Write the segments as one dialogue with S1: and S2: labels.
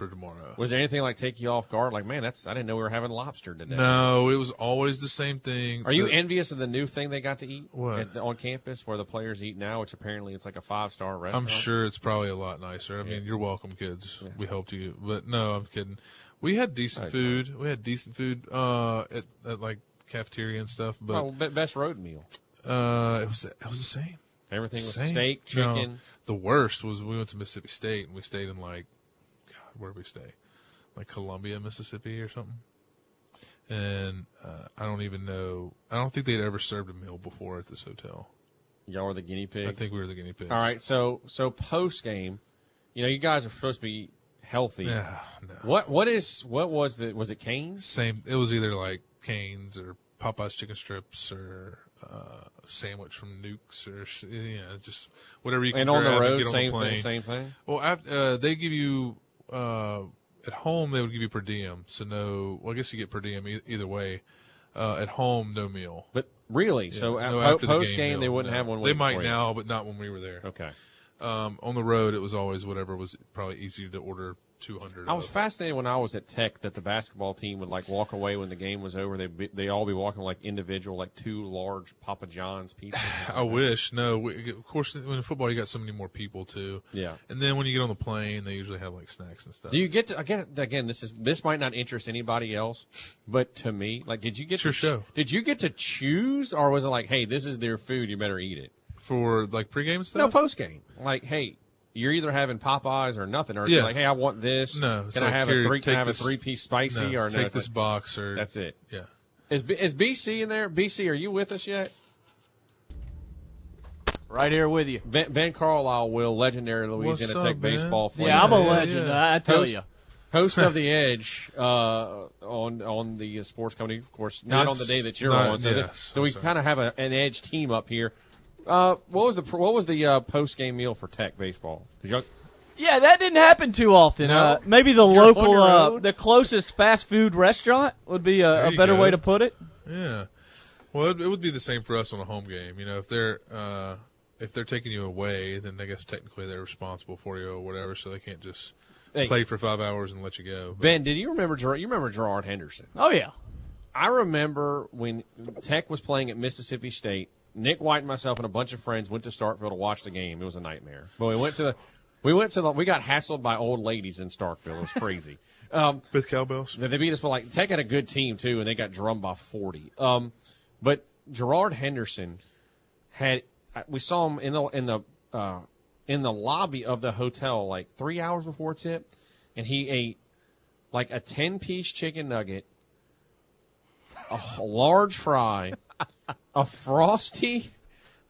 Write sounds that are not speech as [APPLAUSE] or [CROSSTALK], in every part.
S1: for tomorrow.
S2: Was there anything like take you off guard? Like, man, that's I didn't know we were having lobster today.
S1: No, it was always the same thing.
S2: Are you
S1: The-
S2: envious of the new thing they got to eat
S1: What?
S2: at- on campus where the players eat now, which apparently it's like a five star restaurant?
S1: I'm sure it's probably a lot nicer. I mean, you're welcome, kids. We helped you, but no, I'm kidding. We had decent
S2: Right.
S1: food. We had decent food uh, at, at like cafeteria and stuff, but
S2: Oh, best road meal.
S1: uh, it was it was the same.
S2: Everything was
S1: Same.
S2: steak,
S1: No,
S2: chicken.
S1: the worst was we went to Mississippi State and we stayed in like, where we stay? Like Columbia, Mississippi, or something. And uh, I don't even know. I don't think they'd ever served a meal before at this hotel.
S2: Y'all were the guinea pigs.
S1: I think we were the guinea pigs.
S2: All right, so so post game, you know, you guys are supposed to be healthy.
S1: Yeah. No.
S2: What what is what was the was it Canes?
S1: Same. It was either like Canes or Popeyes chicken strips or uh, sandwich from Newk's or s- yeah, just whatever you can.
S2: And on the road,
S1: get on
S2: same
S1: the plane.
S2: thing, same thing.
S1: Well, after, uh, they give you uh, at home they would give you per diem, so no. Well, I guess you get per diem e- either way. Uh, at home, no meal.
S2: But really, so
S1: Yeah,
S2: at
S1: no
S2: po-
S1: after the
S2: post game
S1: meal,
S2: they wouldn't
S1: no.
S2: have one.
S1: They might now, but not when we were there.
S2: Okay.
S1: Um, on the road, it was always whatever was probably easier to order two hundred.
S2: I was fascinated when I was at Tech that the basketball team would like walk away when the game was over. They be, they all be walking like individual, like two large Papa John's pieces. [LAUGHS]
S1: I wish. No, we, of course, in football you got so many more people too.
S2: Yeah.
S1: And then when you get on the plane, they usually have like snacks and stuff.
S2: Do you get to again? Again, this is this might not interest anybody else, but to me, like, did you get
S1: It's your show.
S2: Did you get to choose, or was it like, hey, this is their food, you better eat it?
S1: for like pregame stuff?
S2: No, post game. Like, hey, you're either having Popeyes or nothing, or
S1: Yeah.
S2: you're like, hey, I want this.
S1: No, it's
S2: can I have
S1: here,
S2: a three? Can I have
S1: this-
S2: a three piece spicy
S1: no,
S2: or no?
S1: take
S2: it's
S1: this
S2: like,
S1: box or
S2: That's it.
S1: Yeah.
S2: Is is BC in there? BC, are you with us yet?
S3: Right here with you.
S2: Ben, ben Carlisle will legendary Louisiana
S1: What's
S2: Tech
S1: up, Ben?
S2: baseball. Flame.
S3: Yeah, I'm a legend.
S1: yeah.
S3: I tell
S2: Host-
S3: you.
S2: host of [LAUGHS] the Edge uh, on on the sports company, of course, not
S1: Yes.
S2: on the day that you're
S1: Not-
S2: on. So, that-
S1: yes,
S2: so we kind of have a, an Edge team up here. Uh, what was the what was the uh, post game meal for Tech baseball? Did you,
S3: Yeah, that didn't happen too often.
S2: No?
S3: Uh, maybe the
S2: You're
S3: local, uh, the closest fast food restaurant would be a, a better
S1: go.
S3: way to put it.
S1: Yeah. Well, it, it would be the same for us on a home game. You know, if they're uh, if they're taking you away, then I guess technically they're responsible for you or whatever, so they can't just
S2: Hey.
S1: play for five hours and let you go. But
S2: Ben, did you remember Gerard? You remember Gerard Henderson?
S3: Oh yeah.
S2: I remember when Tech was playing at Mississippi State. Nick White and myself and a bunch of friends went to Starkville to watch the game. It was a nightmare. But we went to the, we went to the, we got hassled by old ladies in Starkville. It was crazy. [LAUGHS] um,
S1: with cowbells,
S2: they beat us, but like Tech had a good team too, and they got drummed by forty. Um, but Gerard Henderson had, we saw him in the in the uh, in the lobby of the hotel like three hours before tip, and he ate like a ten piece chicken nugget, a large fry, a frosty,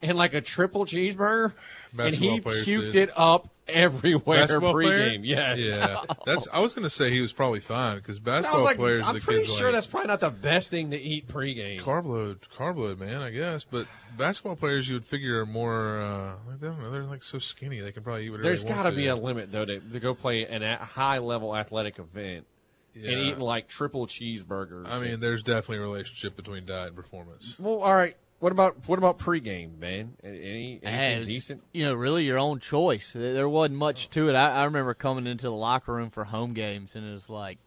S2: and like a triple cheeseburger, and he puked
S1: did.
S2: it up everywhere
S1: basketball player.
S2: pregame. Yeah,
S1: yeah. [LAUGHS] That's. I was going to say he was probably fine because basketball
S2: like,
S1: players.
S2: I'm
S1: are the
S2: pretty
S1: kids
S2: sure
S1: like,
S2: that's probably not the best thing to eat pregame.
S1: carb load, carb load, man. I guess, but basketball players you would figure are more. Uh, I don't know. They're like so skinny. They can probably eat whatever.
S2: There's
S1: got
S2: got
S1: to
S2: be a limit though to, to go play an a high level athletic event and eating like triple cheeseburgers.
S1: I mean, there's definitely a relationship between diet and performance.
S2: well, all right. What about what about pregame, man? Any anything
S3: Hey,
S2: decent?
S3: You know, really your own choice. There there wasn't much to it. I, I remember coming into the locker room for home games, and it was like,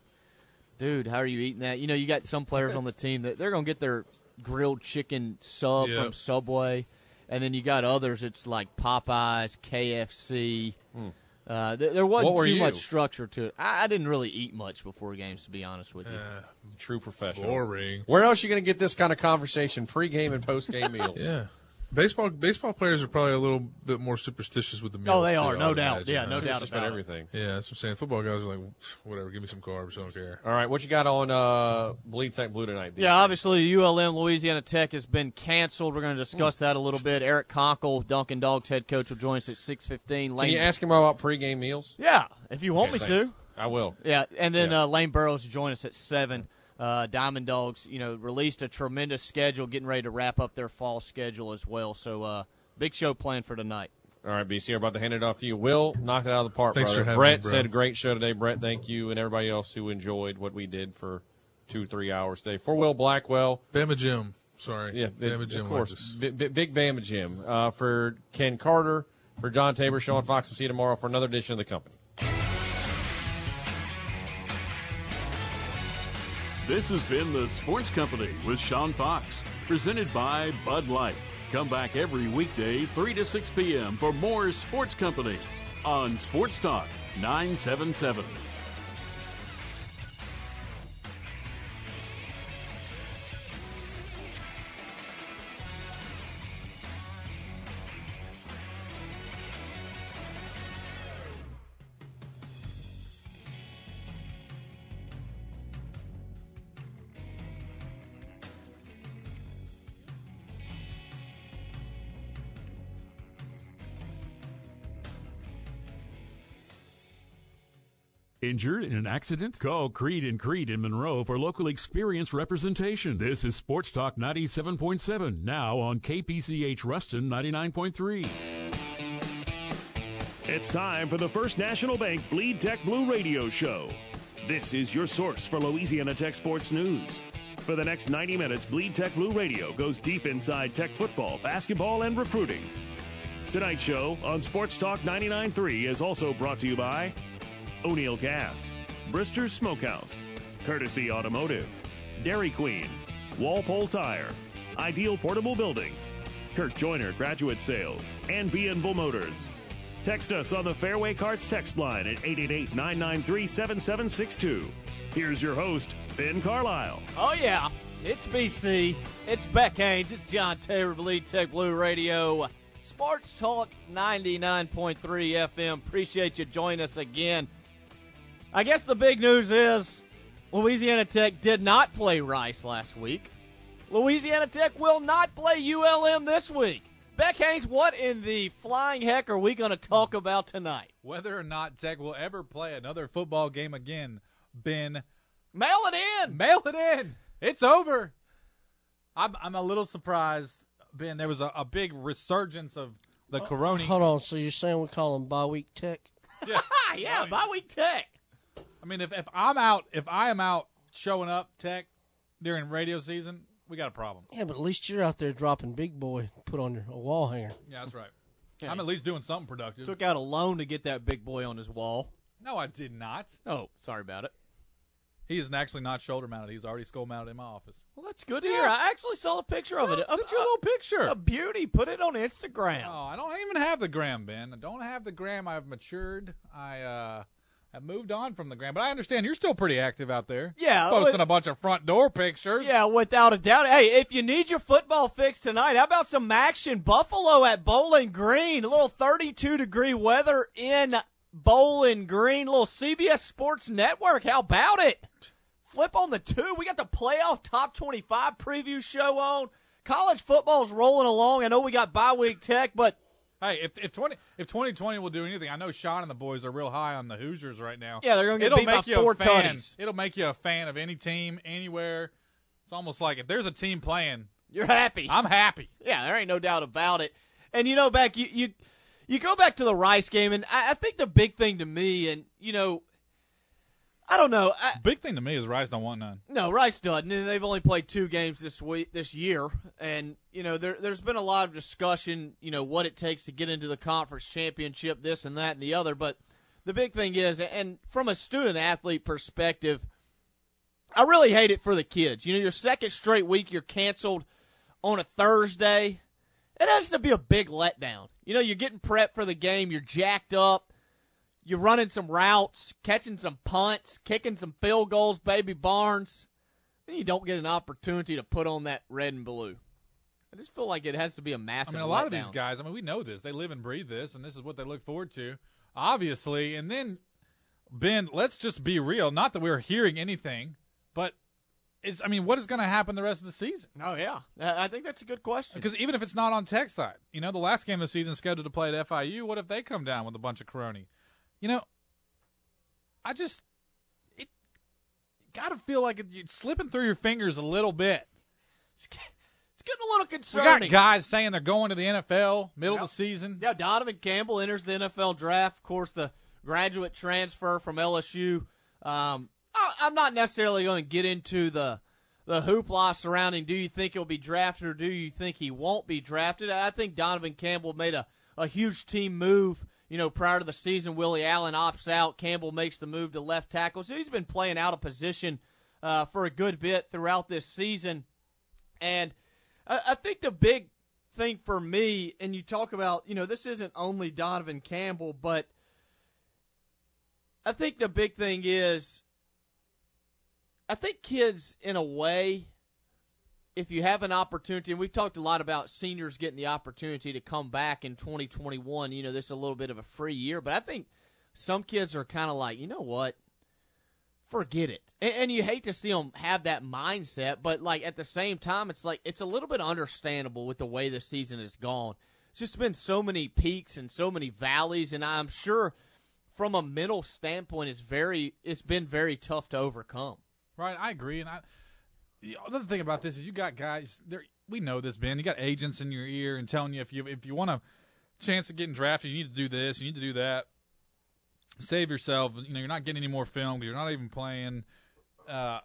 S3: dude, how are you eating that? You know, you got some players on the team that they're going to get their grilled chicken sub
S1: Yeah.
S3: from Subway, and then you got others. It's like Popeyes, KFC. Hmm. Uh, there, there wasn't.
S2: What were
S3: too
S2: you?
S3: much structure to it. I, I didn't really eat much before games, to be honest with you.
S1: Uh,
S2: True professional.
S1: boring.
S2: Where else are you going to get this kind of conversation? Pregame and postgame [LAUGHS] meals.
S1: Yeah. Baseball baseball players are probably a little bit more superstitious with the meals.
S3: Oh, they
S1: too,
S3: are, no
S1: would
S3: doubt.
S1: imagine.
S3: Yeah, no
S1: Uh,
S3: doubt.
S2: Just about
S3: about it.
S2: everything.
S1: Yeah, that's what I'm saying. Football guys are like, whatever, give me some carbs, I don't care.
S2: All right, what you got on uh, Bleed Tech Blue tonight?
S3: Yeah, obviously ULM Louisiana Tech has been canceled. We're going to discuss that a little bit. Eric Konkol, Dunkin' Dogs head coach, will join us at six fifteen.
S2: Can you ask him about pregame meals?
S3: yeah, if you want me
S2: Thanks.
S3: to.
S2: I will.
S3: Yeah, and then
S2: Yeah.
S3: Uh, Lane Burroughs will join us at seven. Uh, Diamond Dogs, you know, released a tremendous schedule, getting ready to wrap up their fall schedule as well. So, uh, big show planned for tonight.
S2: All right, BC, I'm about to hand it off to you. Will knocked it out of the park,
S1: Thanks
S2: brother.
S1: for having
S2: Brett
S1: me, bro.
S2: said great show today. Brett, thank you, and everybody else who enjoyed what we did for two, three hours today. For Will Blackwell,
S1: Bama Jim. Sorry.
S2: yeah,
S1: Bama
S2: it-
S1: Jim.
S2: of course,
S1: likes us.
S2: B- B- big Bama Jim. Uh, for Ken Carter, for John Tabor, Sean Fox. We'll see you tomorrow for another edition of the company.
S4: This has been the Sports Company with Sean Fox, presented by Bud Light. Come back every weekday, 3 to 6 p.m. for more Sports Company on Sports Talk 977. Injured in an accident? Call Creed and Creed in Monroe for local experience representation. This is Sports Talk 97.7, now on KPCH Ruston 99.3.
S5: It's time for the First National Bank Bleed Tech Blue Radio Show. This is your source for Louisiana Tech sports news. For the next 90 minutes, Bleed Tech Blue Radio goes deep inside Tech football, basketball, and recruiting. Tonight's show on Sports Talk 99.3 is also brought to you by O'Neill Gas, Brister's Smokehouse, Courtesy Automotive, Dairy Queen, Walpole Tire, Ideal Portable Buildings, Kirk Joyner Graduate Sales, and B&Bull Motors. Text us on the Fairway Carts text line at 888-993-7762. Here's your host, Ben Carlisle.
S3: Oh, yeah. It's BC. It's Beck Haynes. It's John Taylor, Bleed Tech Blue Radio. Sports Talk 99.3 FM. Appreciate you joining us again. I guess the big news is Louisiana Tech did not play Rice last week. Louisiana Tech will not play ULM this week. Beck Haynes, what in the flying heck are we going to talk about tonight?
S6: Whether or not Tech will ever play another football game again, Ben,
S3: Mail it in.
S6: mail it in. It's over. I'm I'm a little surprised, Ben. There was a, a big resurgence of the corona.
S7: Hold on. So you're saying we call them bye week tech?
S3: Ah, yeah, [LAUGHS] bye week Tech.
S6: I mean, if if I'm out, if I am out showing up Tech during radio season, we got a problem.
S7: Yeah, but at least you're out there dropping big boy, put on your a wall hanger.
S6: Yeah, that's right. I'm at least doing something productive.
S3: Took out a loan to get that big boy on his wall.
S6: No, I did not.
S3: Oh, sorry about it.
S6: He is actually not shoulder mounted. He's already skull mounted in my office.
S3: Well, that's good to hear. I actually saw a picture of it.
S6: I'll send you a little picture.
S3: A beauty. Put it on Instagram.
S6: Oh, I don't even have the gram, Ben. I don't have the gram. I've matured. I uh have moved on from the gram, but I understand you're still pretty active out there.
S3: Yeah,
S6: posting
S3: with-
S6: a bunch of front door pictures.
S3: Yeah, without a doubt. Hey, if you need your football fix tonight, how about some action? Buffalo at Bowling Green. A little 32 degree weather in Bowling Green. A little CBS Sports Network. How about it? Flip on the two. We got the playoff top 25 preview show on. College football's rolling along. I know we got bye week tech, but
S6: Hey, if if twenty if twenty twenty will do anything, I know Sean and the boys are real high on the Hoosiers right now.
S3: Yeah, they're gonna get
S6: It'll
S3: beat by
S6: make you
S3: four
S6: a fan.
S3: tutties.
S6: It'll make you a fan of any team anywhere. It's almost like if there's a team playing,
S3: you're happy.
S6: I'm happy.
S3: Yeah, there ain't no doubt about it. And you know, back you you you go back to the Rice game, and I, I think the big thing to me, and you know, I don't know. I,
S6: Big thing to me is Rice don't want none.
S3: no, Rice doesn't, and they've only played two games this week, this year, and you know, there there's been a lot of discussion, you know, what it takes to get into the conference championship, this and that and the other. But the big thing is, and from a student athlete perspective, I really hate it for the kids. You know, your second straight week you're canceled on a Thursday. It has to be a big letdown. You know, you're getting prepped for the game, you're jacked up, you're running some routes, catching some punts, kicking some field goals, baby Barnes. Then you don't get an opportunity to put on that red and blue. I just feel like it has to be a massive.
S6: I mean, a lot of these guys. I mean, we know this. They live and breathe this, and this is what they look forward to, obviously. And then, Ben, let's just be real. Not that we're hearing anything, but it's. I mean, what is going to happen the rest of the season?
S3: Oh yeah, I I think that's a good question.
S6: Because even if it's not on Tech side, you know, the last game of the season scheduled to play at FIU. What if they come down with a bunch of crony? You know, I just it got to feel like it's slipping through your fingers a little bit.
S3: It's getting a little concerning.
S6: We got guys saying they're going to the NFL middle
S3: Yep.
S6: of the season.
S3: Yeah, Donovan Campbell enters the NFL draft. Of course, the graduate transfer from LSU. Um, I, I'm not necessarily going to get into the the hoopla surrounding. Do you think he'll be drafted or do you think he won't be drafted? I think Donovan Campbell made a, a huge team move. You know, prior to the season, Willie Allen opts out. Campbell makes the move to left tackle. So he's been playing out of position uh, for a good bit throughout this season. And I, I think the big thing for me, and you talk about, you know, this isn't only Donovan Campbell, but I think the big thing is, I think kids, in a way, if you have an opportunity, and we've talked a lot about seniors getting the opportunity to come back in 2021, you know, this is a little bit of a free year, but I think some kids are kind of like, you know what? Forget it. And, and you hate to see them have that mindset, but like at the same time, it's like, it's a little bit understandable with the way the season has gone. It's just been so many peaks and so many valleys, and I'm sure from a mental standpoint, it's very, it's been very tough to overcome.
S6: Right, I agree. And I, the other thing about this is you got guys there. We know this, Ben. You got agents in your ear and telling you if you if you want a chance of getting drafted, you need to do this, you need to do that. Save yourself. You know, you're not getting any more film. You're not even playing. Uh,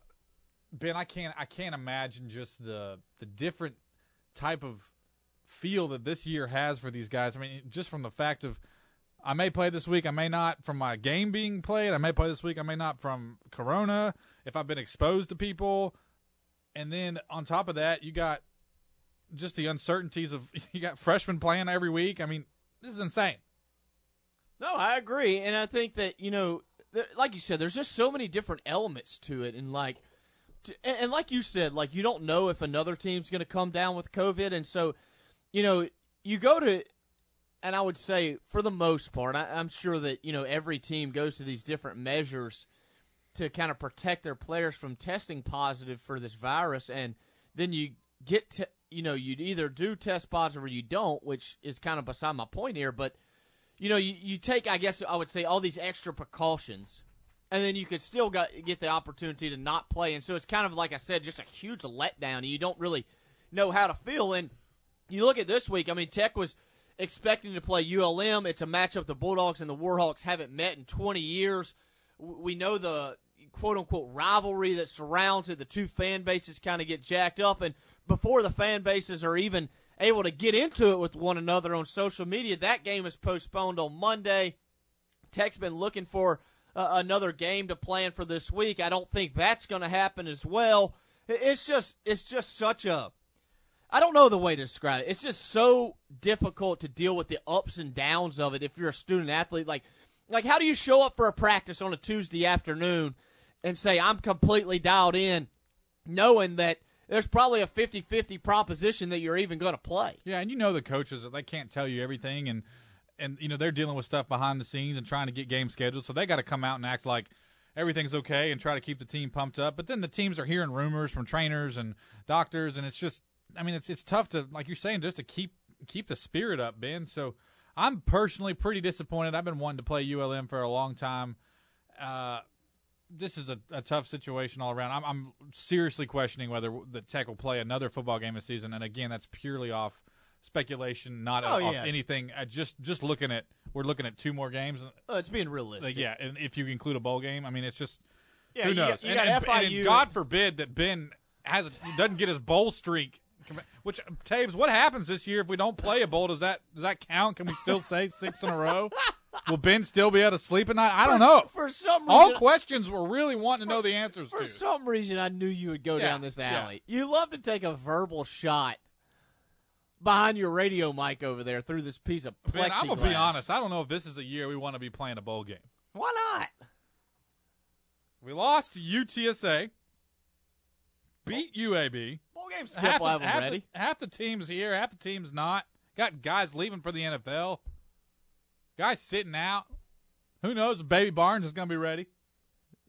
S6: ben, I can't I can't imagine just the the different type of feel that this year has for these guys. I mean, just from the fact of I may play this week, I may not from my game being played. I may play this week, I may not from Corona. If I've been exposed to people, and then on top of that, you got just the uncertainties of [LAUGHS] you got freshmen playing every week. I mean, this is insane.
S3: No, I agree, and I think that you know, th- like you said, there's just so many different elements to it, and like, and, and like you said, like you don't know if another team's going to come down with COVID, and so, you know, you go to, and I would say for the most part, I, I'm sure that you know every team goes to these different measures to kind of protect their players from testing positive for this virus, and then you get to, you know, you'd either do test positive or you don't, which is kind of beside my point here, but you know, you, you take, I guess I would say, all these extra precautions, and then you could still got, get the opportunity to not play. And so it's kind of, like I said, just a huge letdown, and you don't really know how to feel. And you look at this week, I mean, Tech was expecting to play ULM. It's a matchup the Bulldogs and the Warhawks haven't met in 20 years. We know the quote unquote rivalry that surrounds it. The two fan bases kind of get jacked up. And before the fan bases are even able to get into it with one another on social media. That game is postponed on Monday. Tech's been looking for uh, another game to plan for this week. I don't think that's going to happen as well. It's just it's just such a I don't know the way to describe it. It's just so difficult to deal with the ups and downs of it if you're a student athlete like like how do you show up for a practice on a Tuesday afternoon and say I'm completely dialed in knowing that there's probably a 50-50 proposition that you're even going to play.
S6: Yeah, and you know the coaches they can't tell you everything, and and you know they're dealing with stuff behind the scenes and trying to get games scheduled, so they got to come out and act like everything's okay and try to keep the team pumped up. But then the teams are hearing rumors from trainers and doctors, and it's just, I mean, it's it's tough to like you're saying just to keep keep the spirit up, Ben. So I'm personally pretty disappointed. I've been wanting to play ULM for a long time. Uh, this is a, a, tough situation all around. I'm, I'm, seriously questioning whether the Tech will play another football game this season, and again, that's purely off speculation, not
S3: oh,
S6: off
S3: yeah.
S6: anything. Uh, just just looking at we're looking at two more games.
S3: Oh, it's being realistic.
S6: Like, yeah, and if you include a bowl game, I mean, it's just
S3: yeah,
S6: who
S3: you
S6: knows?
S3: got- you
S6: and,
S3: got
S6: and-
S3: FIU
S6: and God forbid that Ben has doesn't get his bowl streak. Which Taves, what happens this year if we don't play a bowl? Does that does that count? Can we still say six in a row? [LAUGHS] Will Ben still be able to sleep at night? I don't know.
S3: For some reason,
S6: All questions we're really wanting to know the answers
S3: for
S6: to.
S3: some reason, I knew you would go
S6: Yeah,
S3: down this
S6: yeah.
S3: alley. You love to take a verbal shot behind your radio mic over there through this piece of plexiglass.
S6: Ben, I'm gonna be honest. I don't know if this is a year we want to be playing a bowl game.
S3: Why not?
S6: We lost to UTSA, beat UAB.
S3: Bowl game skip
S6: half, the, half, the, half the team's here, half the team's not. Got guys leaving for the NFL. Guys sitting out. Who knows if Baby Barnes is going to be ready?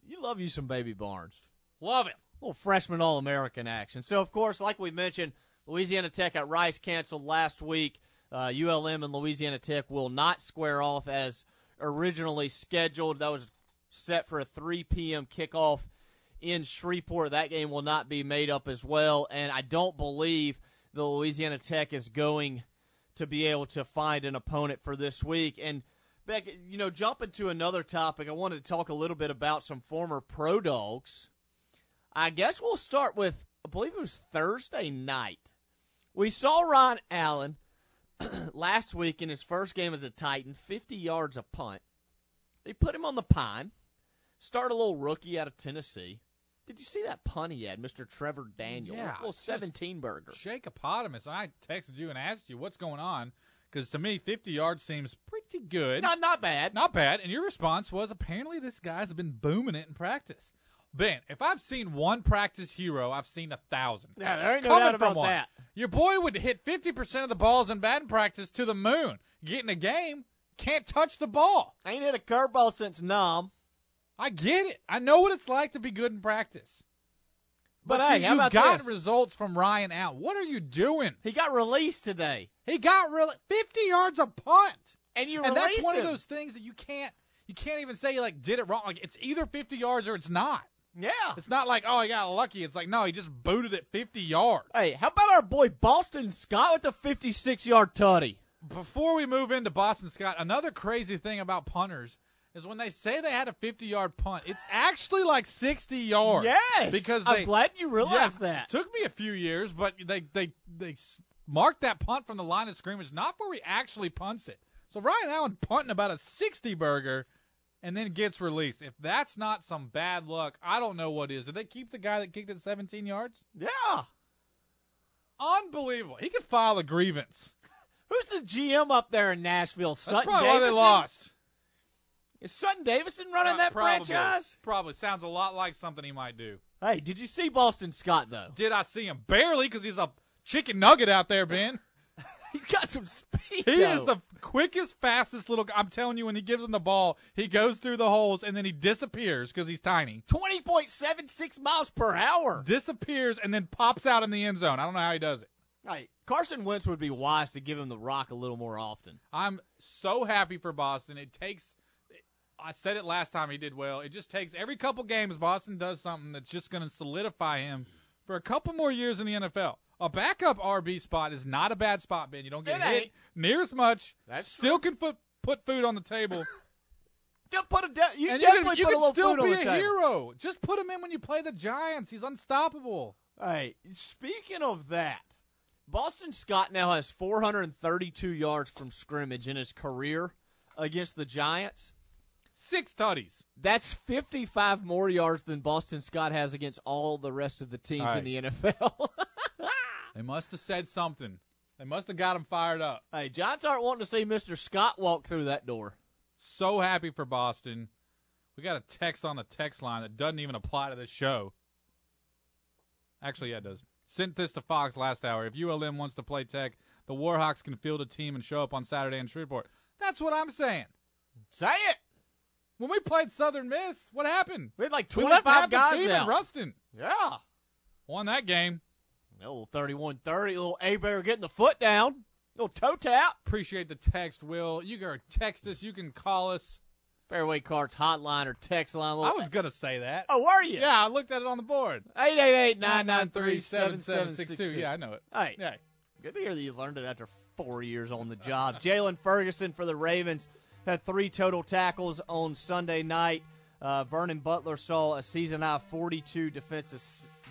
S3: You love you some Baby Barnes.
S6: Love it.
S3: little freshman All American action. So, of course, like we mentioned, Louisiana Tech at Rice canceled last week. Uh, ULM and Louisiana Tech will not square off as originally scheduled. That was set for a 3 p.m. kickoff in Shreveport. That game will not be made up as well. And I don't believe the Louisiana Tech is going to be able to find an opponent for this week. And Beck, you know, jumping to another topic, I wanted to talk a little bit about some former pro dogs. I guess we'll start with, I believe it was Thursday night. We saw Ryan Allen [CLEARS THROAT] last week in his first game as a Titan, 50 yards a punt. They put him on the pine, start a little rookie out of Tennessee. Did you see that pun he had, Mr. Trevor Daniel?
S6: Yeah, just-
S3: seventeen burger.
S6: Shakeopotamus. And I texted you and asked you what's going on because to me, 50 yards seems pretty good.
S3: Not not bad.
S6: Not bad. And your response was apparently this guy's been booming it in practice. Ben, if I've seen one practice hero, I've seen a thousand.
S3: Yeah, there ain't no
S6: Coming
S3: doubt
S6: from
S3: about
S6: one.
S3: that.
S6: Your boy would hit 50% of the balls in batting practice to the moon. Getting a game, can't touch the ball.
S3: I Ain't hit a curveball since Nom.
S6: I get it. I know what it's like to be good in practice.
S3: But,
S6: But,
S3: hey,
S6: you,
S3: how
S6: you got
S3: this?
S6: results from Ryan out. What are you doing?
S3: He got released today,
S6: He got really 50 yards a punt.
S3: and you
S6: and that's one
S3: him.
S6: of those things that you can't you can't even say you like did it wrong. Like it's either 50 yards or it's not.
S3: Yeah.
S6: It's not like oh he got lucky. It's like no, he just booted it 50 yards.
S3: Hey, how about our boy Boston Scott with the 56 yard tutty?
S6: Before we move into Boston Scott, another crazy thing about punters is when they say they had a 50 yard punt, it's actually like 60 yards.
S3: Yes.
S6: because
S3: I'm glad you realized
S6: Yeah,
S3: that.
S6: Took me a few years, but they they they marked that punt from the line of scrimmage, not where he actually punts it. So Ryan Allen punting about a sixty burger, and then gets released. If that's not some bad luck, I don't know what is. Did they keep the guy that kicked it seventeen yards?
S3: Yeah.
S6: Unbelievable. He could file a grievance. [LAUGHS]
S3: Who's the GM up there in Nashville?
S6: That's
S3: Sutton
S6: probably why they lost.
S3: Is Sutton Davison running
S6: Uh,
S3: that
S6: probably.
S3: franchise?
S6: Probably sounds a lot like something he might do.
S3: Hey, did you see Boston Scott though?
S6: Did I see him? Barely, because he's a chicken nugget out there, Ben. [LAUGHS]
S3: He got some speed.
S6: He is the quickest, fastest little. I'm telling you, when he gives him the ball, he goes through the holes and then he disappears because he's tiny.
S3: twenty point seven six miles per hour.
S6: Disappears and then pops out in the end zone. I don't know how he does it.
S3: Hey, Carson Wentz would be wise to give him the rock a little more often.
S6: I'm so happy for Boston. It takes. I said it last time he did well. It just takes every couple games Boston does something that's just going to solidify him for a couple more years in the NFL. A backup RB spot is not a bad spot, Ben. You don't get
S3: It
S6: hit
S3: ain't.
S6: near as much.
S3: That's
S6: still can put put food on the table. [LAUGHS]
S3: Just put a de- you
S6: and you can, you can still be a
S3: table.
S6: hero. Just put him in when you play the Giants. He's unstoppable.
S3: Hey, speaking of that, Boston Scott now has 432 yards from scrimmage in his career against the Giants.
S6: Six tutties.
S3: That's 55 more yards than Boston Scott has against all the rest of the teams
S6: All
S3: in the NFL. [LAUGHS]
S6: They must have said something. They must have got him fired up.
S3: hey, Giants aren't wanting to see Mr. Scott walk through that door.
S6: So happy for Boston. We got a text on the text line that doesn't even apply to this show. Actually, yeah, it does. Sent this to Fox last hour. If ULM wants to play Tech, the Warhawks can field a team and show up on Saturday in Shreveport. That's what I'm saying.
S3: Say it.
S6: When we played Southern Miss, what happened?
S3: We had like
S6: We left
S3: 25
S6: half the
S3: guys
S6: team
S3: out.
S6: in Ruston.
S3: yeah.
S6: Won that game.
S3: A little 31 30, little A Bear getting the foot down. Little toe tap.
S6: Appreciate the text, Will. You can text us. You can call us.
S3: Fairway Carts hotline or text line.
S6: I was going to say that.
S3: Oh, were you?
S6: Yeah, I looked at it on the board.
S3: 888 993 7762.
S6: Yeah, I know it.
S3: Hey,
S6: Yeah.
S3: good to hear that you learned it after four years on the job. [LAUGHS] Jaylon Ferguson for the Ravens had three total tackles on Sunday night. Uh, Vernon Butler saw a season high 42 defensive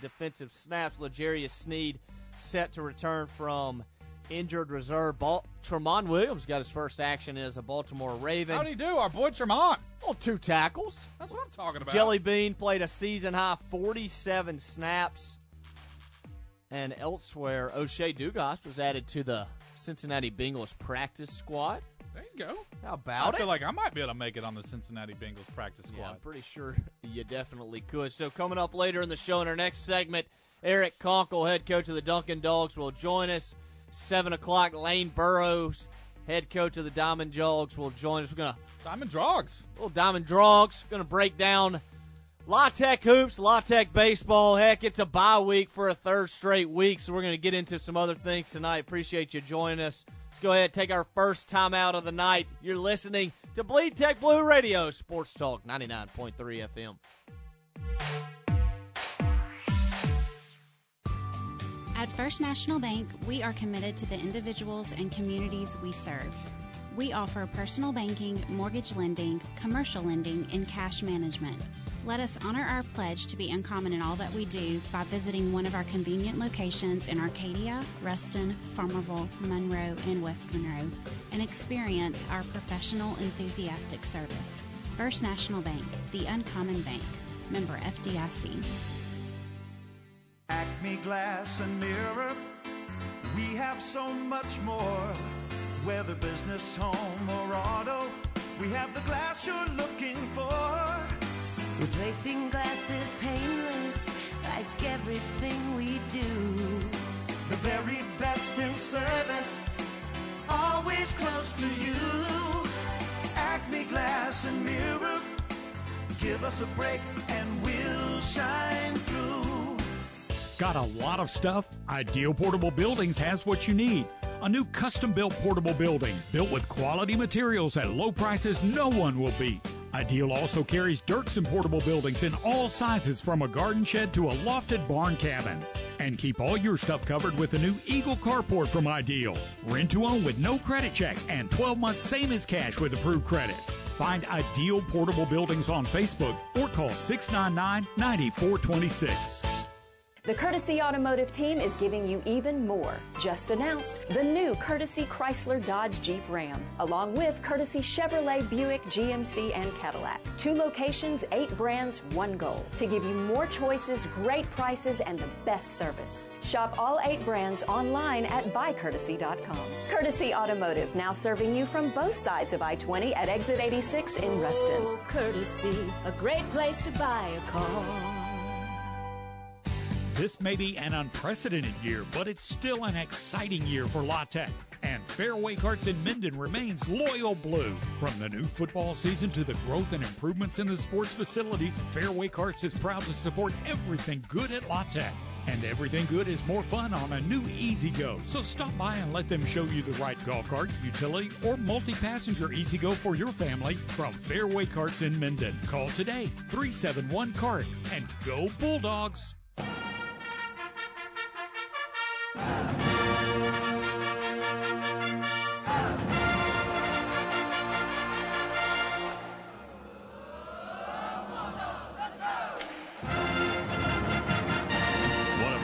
S3: defensive snaps. L'Jarius Sneed set to return from injured reserve. Bal- Tremont Williams got his first action as a Baltimore Raven.
S6: How'd he do? Our boy Tremont.
S3: two tackles.
S6: That's what I'm talking about.
S3: Jelly Bean played a season high 47 snaps. And elsewhere, O'Shea Dugas was added to the Cincinnati Bengals practice squad.
S6: There you go.
S3: How
S6: I
S3: about
S6: feel like I might be able to make it on the Cincinnati Bengals practice
S3: yeah,
S6: squad.
S3: I'm pretty sure [LAUGHS] you definitely could. So coming up later in the show in our next segment, Eric Konkol, head coach of the Dunkin' Dogs, will join us. Seven o'clock, Lane Burroughs, head coach of the Diamond Dogs, will join us. We're gonna
S6: Diamond Drogs.
S3: little Diamond Drogs. Going to break down La Tech hoops, La Tech baseball. Heck, it's a bye week for a third straight week, so we're going to get into some other things tonight. Appreciate you joining us. Let's go ahead and take our first time out of the night. You're listening to Bleed Tech Blue Radio, Sports Talk 99.3 FM.
S8: At First National Bank, we are committed to the individuals and communities we serve. We offer personal banking, mortgage lending, commercial lending, and cash management. Let us honor our pledge to be uncommon in all that we do by visiting one of our convenient locations in Arcadia, Ruston, Farmerville, Monroe, and West Monroe and experience our professional, enthusiastic service. First National Bank, the uncommon bank. Member FDIC.
S9: Acme Glass and Mirror, we have so much more. Whether business, home, or auto, we have the glass you're looking for.
S10: Replacing glass is painless, like everything we do.
S9: The very best in service, always close to you. Acme Glass and Mirror, give us a break and we'll shine through.
S11: Got a lot of stuff? Ideal Portable Buildings has what you need. A new custom built portable building, built with quality materials at low prices no one will beat. Ideal also carries Derksen portable buildings in all sizes from a garden shed to a lofted barn cabin. And keep all your stuff covered with the new Eagle carport from Ideal. Rent to own with no credit check and 12 months same as cash with approved credit. Find Ideal Portable Buildings on Facebook or call 699 9426.
S12: The Courtesy Automotive team is giving you even more. Just announced the new Courtesy Chrysler Dodge Jeep Ram, along with Courtesy Chevrolet Buick GMC and Cadillac. Two locations, eight brands, one goal. To give you more choices, great prices, and the best service. Shop all eight brands online at buycourtesy.com. Courtesy Automotive, now serving you from both sides of I 20 at exit 86 in Ruston.
S10: Oh, courtesy, a great place to buy a car.
S11: This may be an unprecedented year, but it's still an exciting year for La Tech. And Fairway Carts in Minden remains loyal blue. From the new football season to the growth and improvements in the sports facilities, Fairway Carts is proud to support everything good at La Tech. And everything good is more fun on a new E-Z-GO. So stop by and let them show you the right golf cart, utility, or multi passenger E-Z-GO for your family from Fairway Carts in Minden. Call today 371 CART and go Bulldogs!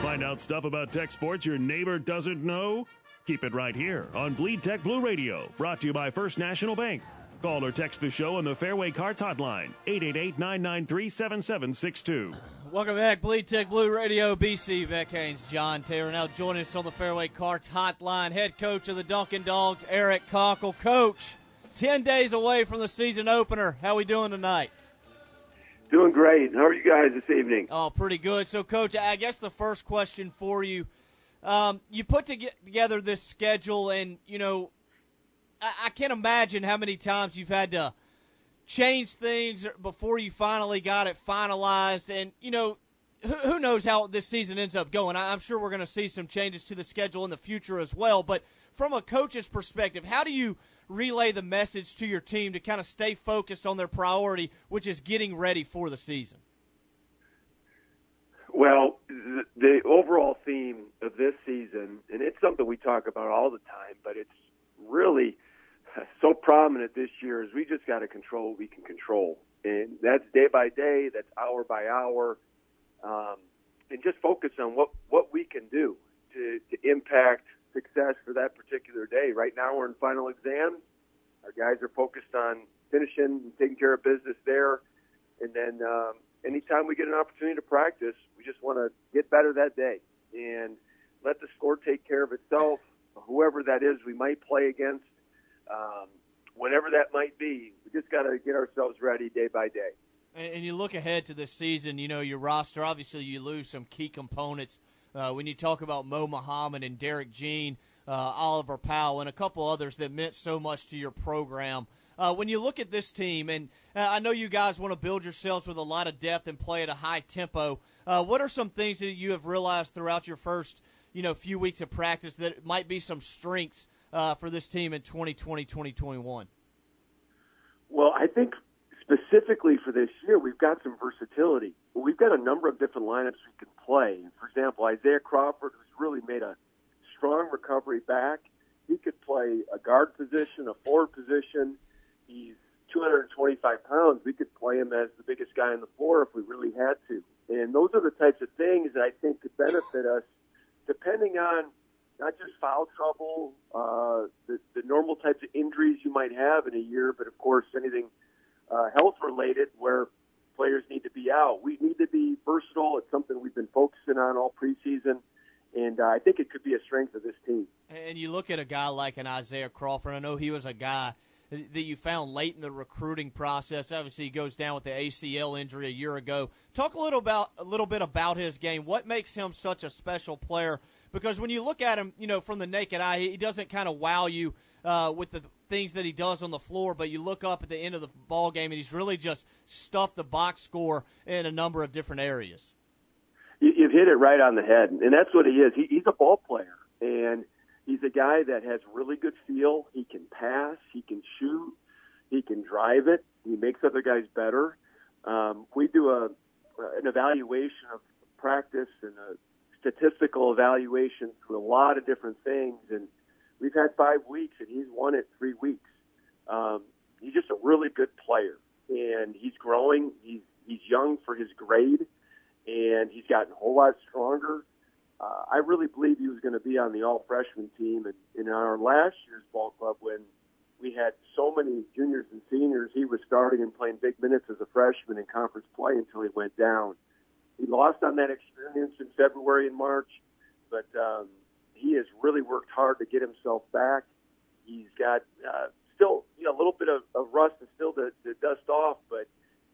S5: Find out stuff about tech sports your neighbor doesn't know? Keep it right here on Bleed Tech Blue Radio, brought to you by First National Bank. Call or text the show on the Fairway Carts Hotline, 888 993 7762.
S3: Welcome back, Bleed Tech Blue Radio. BC Beck Haynes, John Taylor. Now joining us on the Fairway Carts Hotline, head coach of the Dunkin' Dogs, Eric Konkol. Coach, ten days away from the season opener. How are we doing tonight?
S13: Doing great. How are you guys this evening?
S3: Oh, pretty good. So, Coach, I guess the first question for you, um, you put to together this schedule, and you know, I, can't imagine how many times you've had to change things before you finally got it finalized. And you know, who, knows how this season ends up going? I'm sure we're going to see some changes to the schedule in the future as well. But from a coach's perspective, how do you relay the message to your team to kind of stay focused on their priority, which is getting ready for the season?
S13: Well, the overall theme of this season, and it's something we talk about all the time, but it's really [LAUGHS] so prominent this year, is we just got to control what we can control. And that's day by day, that's hour by hour, um, and just focus on what, what we can do to, to impact success for that particular day. Right now, we're in final exams. Our guys are focused on finishing and taking care of business there. And then um, anytime we get an opportunity to practice, we just want to get better that day and let the score take care of itself. Whoever that is, we might play against, um, whatever that might be. We just got to get ourselves ready day by day.
S3: And you look ahead to this season, you know, your roster, obviously, you lose some key components. Uh, when you talk about Mo Muhammad and Derric Jean, uh, Oliver Powell, and a couple others that meant so much to your program. Uh, when you look at this team, and uh, I know you guys want to build yourselves with a lot of depth and play at a high tempo, uh, what are some things that you have realized throughout your first, you know, few weeks of practice that might be some strengths uh, for this team in 2020, 2021?
S13: Well, I think specifically for this year, we've got some versatility. We've got a number of different lineups we can play. For example, Isaiah Crawford, who's really made a strong recovery back. He could play a guard position, a forward position. He's 225 pounds. We could play him as the biggest guy on the floor if we really had to. And those are the types of things that I think could benefit us, depending on not just foul trouble, uh, the, the normal types of injuries you might have in a year, but of course anything uh, health related where players need to be out. We need to be versatile. It's something we've been focusing on all preseason, and uh, I think it could be a strength of this team.
S3: And you look at a guy like an Isaiah Crawford. I know he was a guy that you found late in the recruiting process. Obviously, he goes down with the ACL injury a year ago. Talk a little about a little bit about his game. What makes him such a special player? Because when you look at him, you know, from the naked eye, he doesn't kind of wow you uh, with the things that he does on the floor. But you look up at the end of the ball game, and he's really just stuffed the box score in a number of different areas.
S13: You've hit it right on the head, and that's what he is. He, he's a ball player, and He's a guy that has really good feel. He can pass. He can shoot. He can drive it. He makes other guys better. Um, we do a an evaluation of practice and a statistical evaluation through a lot of different things, and we've had five weeks, and he's won it three weeks. Um, he's just a really good player, and he's growing. He's he's young for his grade, and he's gotten a whole lot stronger uh, I really believe he was going to be on the all freshman team. And in our last year's ball club, when we had so many juniors and seniors, he was starting and playing big minutes as a freshman in conference play until he went down. He lost on that experience in February and March, but um, he has really worked hard to get himself back. He's got uh, still you know, a little bit of, of rust is still to, to dust off, but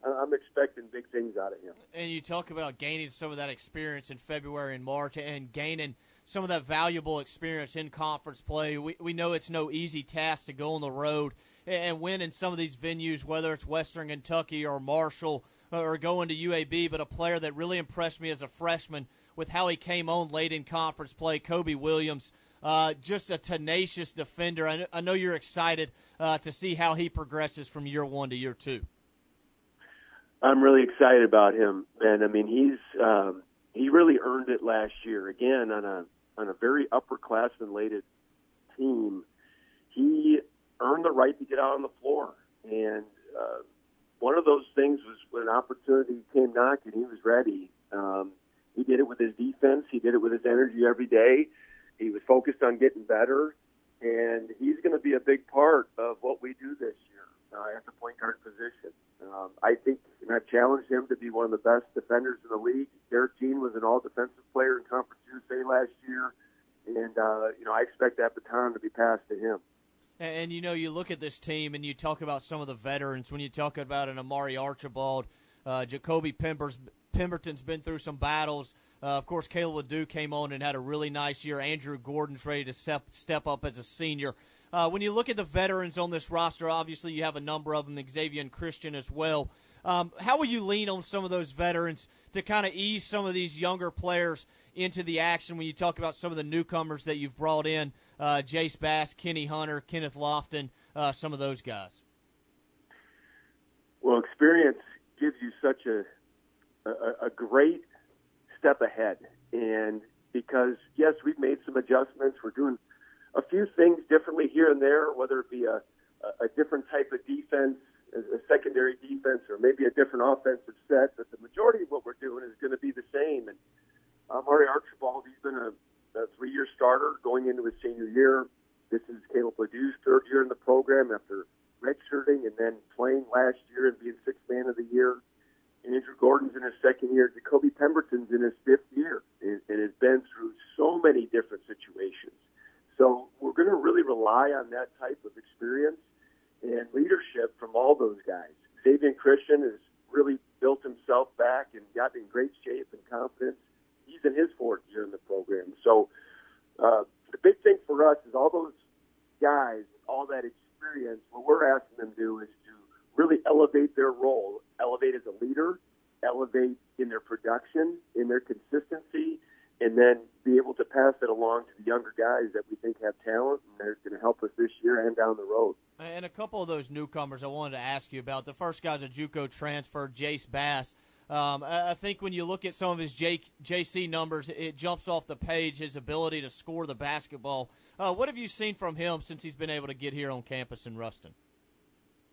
S13: I'm expecting big things out of him.
S3: And you talk about gaining some of that experience in February and March and gaining some of that valuable experience in conference play. We, we know it's no easy task to go on the road and win in some of these venues, whether it's Western Kentucky or Marshall or going to UAB, but a player that really impressed me as a freshman with how he came on late in conference play, Cobe Williams. Uh, just a tenacious defender. I, I know you're excited uh, to see how he progresses from year one to year two.
S13: I'm really excited about him, and I mean he's um, he really earned it last year again on a on a very upperclassman laden team. He earned the right to get out on the floor, and uh, one of those things was when an opportunity came knocking, he was ready. Um, he did it with his defense. He did it with his energy every day. He was focused on getting better, and he's going to be a big part of what we do this year uh, at the point guard position. Um, I think, and I've challenged him to be one of the best defenders in the league. Derric Jean was an all-defensive player in Conference USA last year, and uh, you know I expect that baton to be passed to him.
S3: And, and you know, you look at this team, and you talk about some of the veterans. When you talk about an Amorie Archibald, uh, Jacoby Pimbers, Pemberton's been through some battles. Uh, of course, Kalob Ledoux came on and had a really nice year. Andrew Gordon's ready to step step up as a senior. Uh, when you look at the veterans on this roster, obviously you have a number of them, Xavier and Christian as well. Um, how will you lean on some of those veterans to kind of ease some of these younger players into the action when you talk about some of the newcomers that you've brought in, uh, Jace Bass, Kenny Hunter, Kenneth Lofton, uh, some of those guys?
S13: Well, experience gives you such a, a, a great step ahead. And because, yes, we've made some adjustments. We're doing – a few things differently here and there, whether it be a, a different type of defense, a secondary defense, or maybe a different offensive set. But the majority of what we're doing is going to be the same. And uh, Mari Archibald, he's been a, a three-year starter going into his senior year. This is Kalob Ledoux's third year in the program after redshirting and then playing last year and being sixth man of the year. And Andrew Gordon's in his second year. JaColby Pemberton's in his fifth year and has been through so many different situations. So we're going to really rely on that type of experience and leadership from all those guys. Xavier Christian has really built himself back and got in great shape and confidence. He's in his fourth year in the program. So uh, the big thing for us is all those guys, all that experience, what we're asking them to do is to really elevate their role, elevate as a leader, elevate in their production, in their consistency, and then be able to pass it along to the younger guys that we think have talent and they're going to help us this year and down the road.
S3: And a couple of those newcomers I wanted to ask you about. The first guy's a JUCO transfer, Jace Bass. Um, I think when you look at some of his J- JC numbers, it jumps off the page his ability to score the basketball. Uh, what have you seen from him since he's been able to get here on campus in Ruston?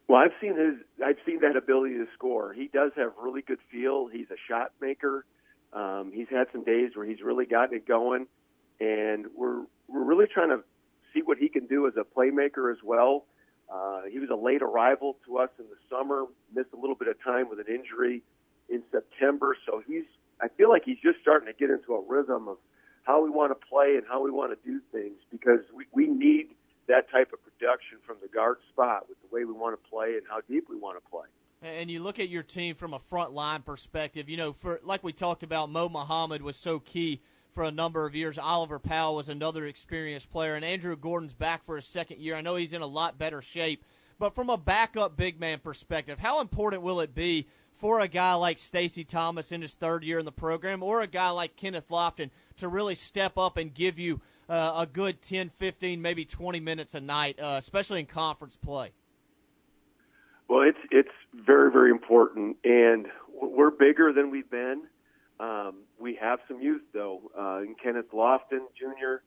S13: Well, I've seen his. I've seen that ability to score. He does have really good feel. He's a shot maker. Um, he's had some days where he's really gotten it going, and we're we're really trying to see what he can do as a playmaker as well. Uh, he was a late arrival to us in the summer, missed a little bit of time with an injury in September, so he's I feel like he's just starting to get into a rhythm of how we want to play and how we want to do things because we, we need that type of production from the guard spot with the way we want to play and how deep we want to play.
S3: And you look at your team from a front line perspective, you know, for like we talked about, Mo Muhammad was so key for a number of years. Oliver Powell was another experienced player, and Andrew Gordon's back for his second year. I know he's in a lot better shape, but from a backup big man perspective, how important will it be for a guy like Stacy Thomas in his third year in the program, or a guy like Kenneth Lofton to really step up and give you uh, a good 10, 15, maybe 20 minutes a night, uh, especially in conference play?
S13: Well, it's it's very very important, and we're bigger than we've been. Um, we have some youth though, uh, in Kenneth Lofton Jr.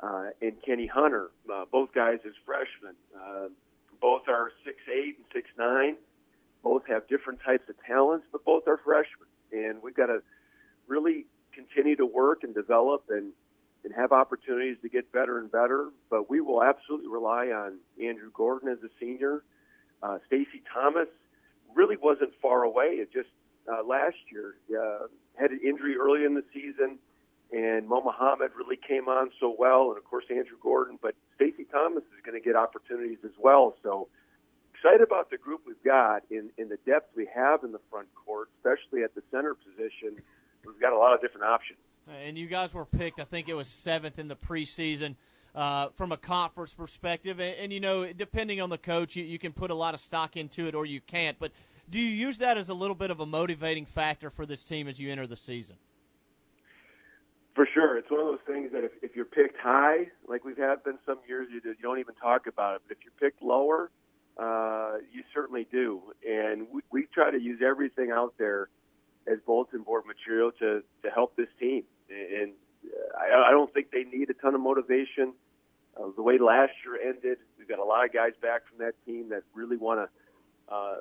S13: Uh, and Kenny Hunter, uh, both guys as freshmen. Uh, both are six eight and six nine. Both have different types of talents, but both are freshmen, and we've got to really continue to work and develop and and have opportunities to get better and better. But we will absolutely rely on Andrew Gordon as a senior. Uh, Stacy Thomas really wasn't far away. It just uh, last year uh, had an injury early in the season, and Mo Muhammad really came on so well, and of course Andrew Gordon. But Stacy Thomas is going to get opportunities as well. So excited about the group we've got in in the depth we have in the front court, especially at the center position. We've got a lot of different options.
S3: And you guys were picked, I think it was seventh in the preseason. Uh, from a conference perspective, and, and, you know, depending on the coach, you, you can put a lot of stock into it or you can't. But do you use that as a little bit of a motivating factor for this team as you enter the season?
S13: For sure, it's one of those things that if, if you're picked high, like we've had been some years, you, do, you don't even talk about it. But if you're picked lower, uh, you certainly do. And we, we try to use everything out there as bulletin board material to to help this team. And I, I don't think they need a ton of motivation. Uh, the way last year ended, we've got a lot of guys back from that team that really want to uh,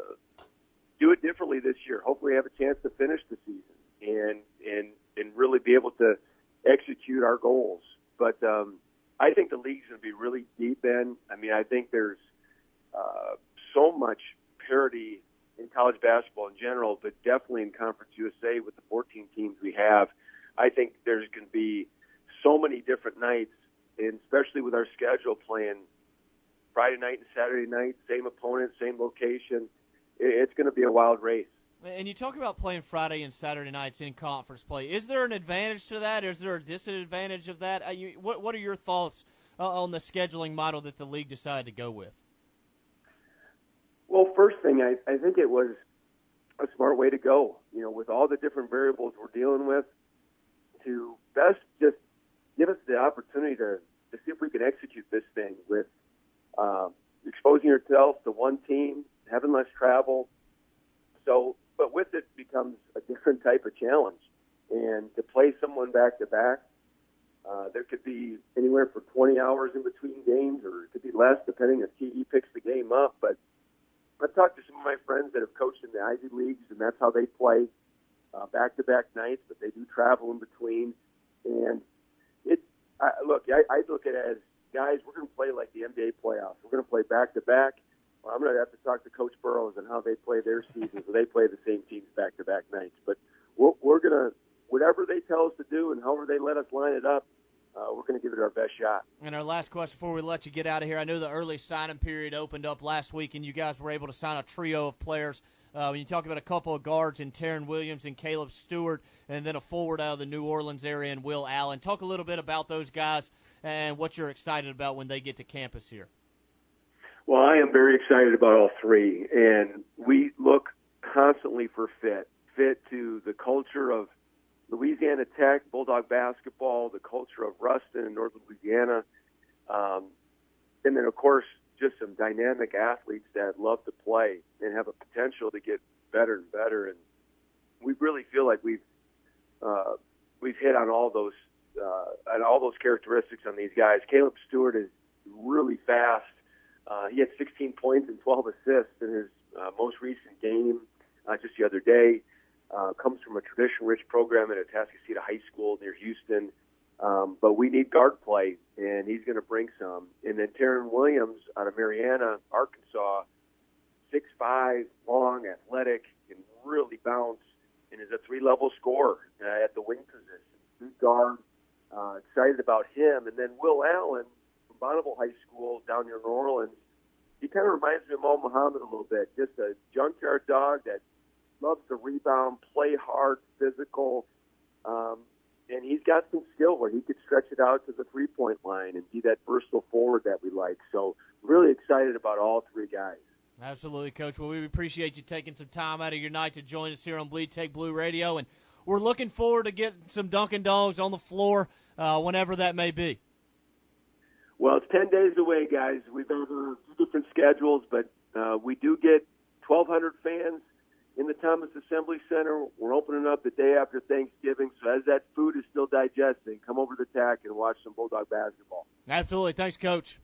S13: do it differently this year. Hopefully, have a chance to finish the season and and and really be able to execute our goals. But um, I think the league's going to be really deep. In I mean, I think there's uh, so much parity in college basketball in general, but definitely in Conference USA with the 14 teams we have. I think there's going to be so many different nights, and especially with our schedule playing Friday night and Saturday night, same opponent, same location. It's going to be a wild race.
S3: And you talk about playing Friday and Saturday nights in conference play. Is there an advantage to that? Is there a disadvantage of that? You, what What are your thoughts uh, on the scheduling model that the league decided to go with?
S13: Well, first thing, I, I think it was a smart way to go. You know, with all the different variables we're dealing with, to best just give us the opportunity to, to see if we can execute this thing with um, exposing yourself to one team, having less travel. So, but with it becomes a different type of challenge. And to play someone back to back, uh, there could be anywhere for 20 hours in between games, or it could be less, depending if TE picks the game up. But I've talked to some of my friends that have coached in the Ivy Leagues, and that's how they play back to back nights, but they do travel in between. And it, I, look, I, I look at it as guys, we're going to play like the NBA playoffs. We're going to play back to back. Well, I'm going to have to talk to Coach Burroughs and how they play their seasons. so they play the same teams back to back nights. But we're, we're going to, whatever they tell us to do and however they let us line it up, uh, we're going to give it our best shot.
S3: And our last question before we let you get out of here, I know the early signing period opened up last week, and you guys were able to sign a trio of players. Uh, when you talk about a couple of guards in Taryn Williams and Caleb Stewart, and then a forward out of the New Orleans area and Will Allen. Talk a little bit about those guys and what you're excited about when they get to campus here.
S13: Well, I am very excited about all three, and we look constantly for fit, fit to the culture of Louisiana Tech, Bulldog basketball, the culture of Ruston and North Louisiana, um, and then of course just some dynamic athletes that love to play and have a potential to get better and better. And we really feel like we've uh, we've hit on all those uh, on all those characteristics on these guys. Caleb Stewart is really fast. Uh, he had 16 points and 12 assists in his uh, most recent game uh, just the other day. Uh, comes from a tradition-rich program at Atascocita High School near Houston. Um, but we need guard play, and he's going to bring some. And then Taryn Williams out of Marianna, Arkansas, six five, long, athletic, can really bounce. and is a three-level scorer uh, at the wing position. Good guard. Uh, excited about him, and then Will Allen Bonnabel High School down near New Orleans. He kind of reminds me of Mo Muhammad a little bit. Just a junkyard dog that loves to rebound, play hard, physical, um, and he's got some skill where he could stretch it out to the three-point line and be that versatile forward that we like. So really excited about all three guys.
S3: Absolutely, Coach. Well, we appreciate you taking some time out of your night to join us here on Bleed Tech Blue Radio, and we're looking forward to getting some Dunkin' Dogs on the floor uh, whenever that may be.
S13: Well, it's 10 days away, guys. We've got uh, two different schedules, but uh, we do get 1,200 fans in the Thomas Assembly Center. We're opening up the day after Thanksgiving, so as that food is still digesting, come over to the TAC and watch some Bulldog basketball.
S3: Absolutely. Thanks, Coach.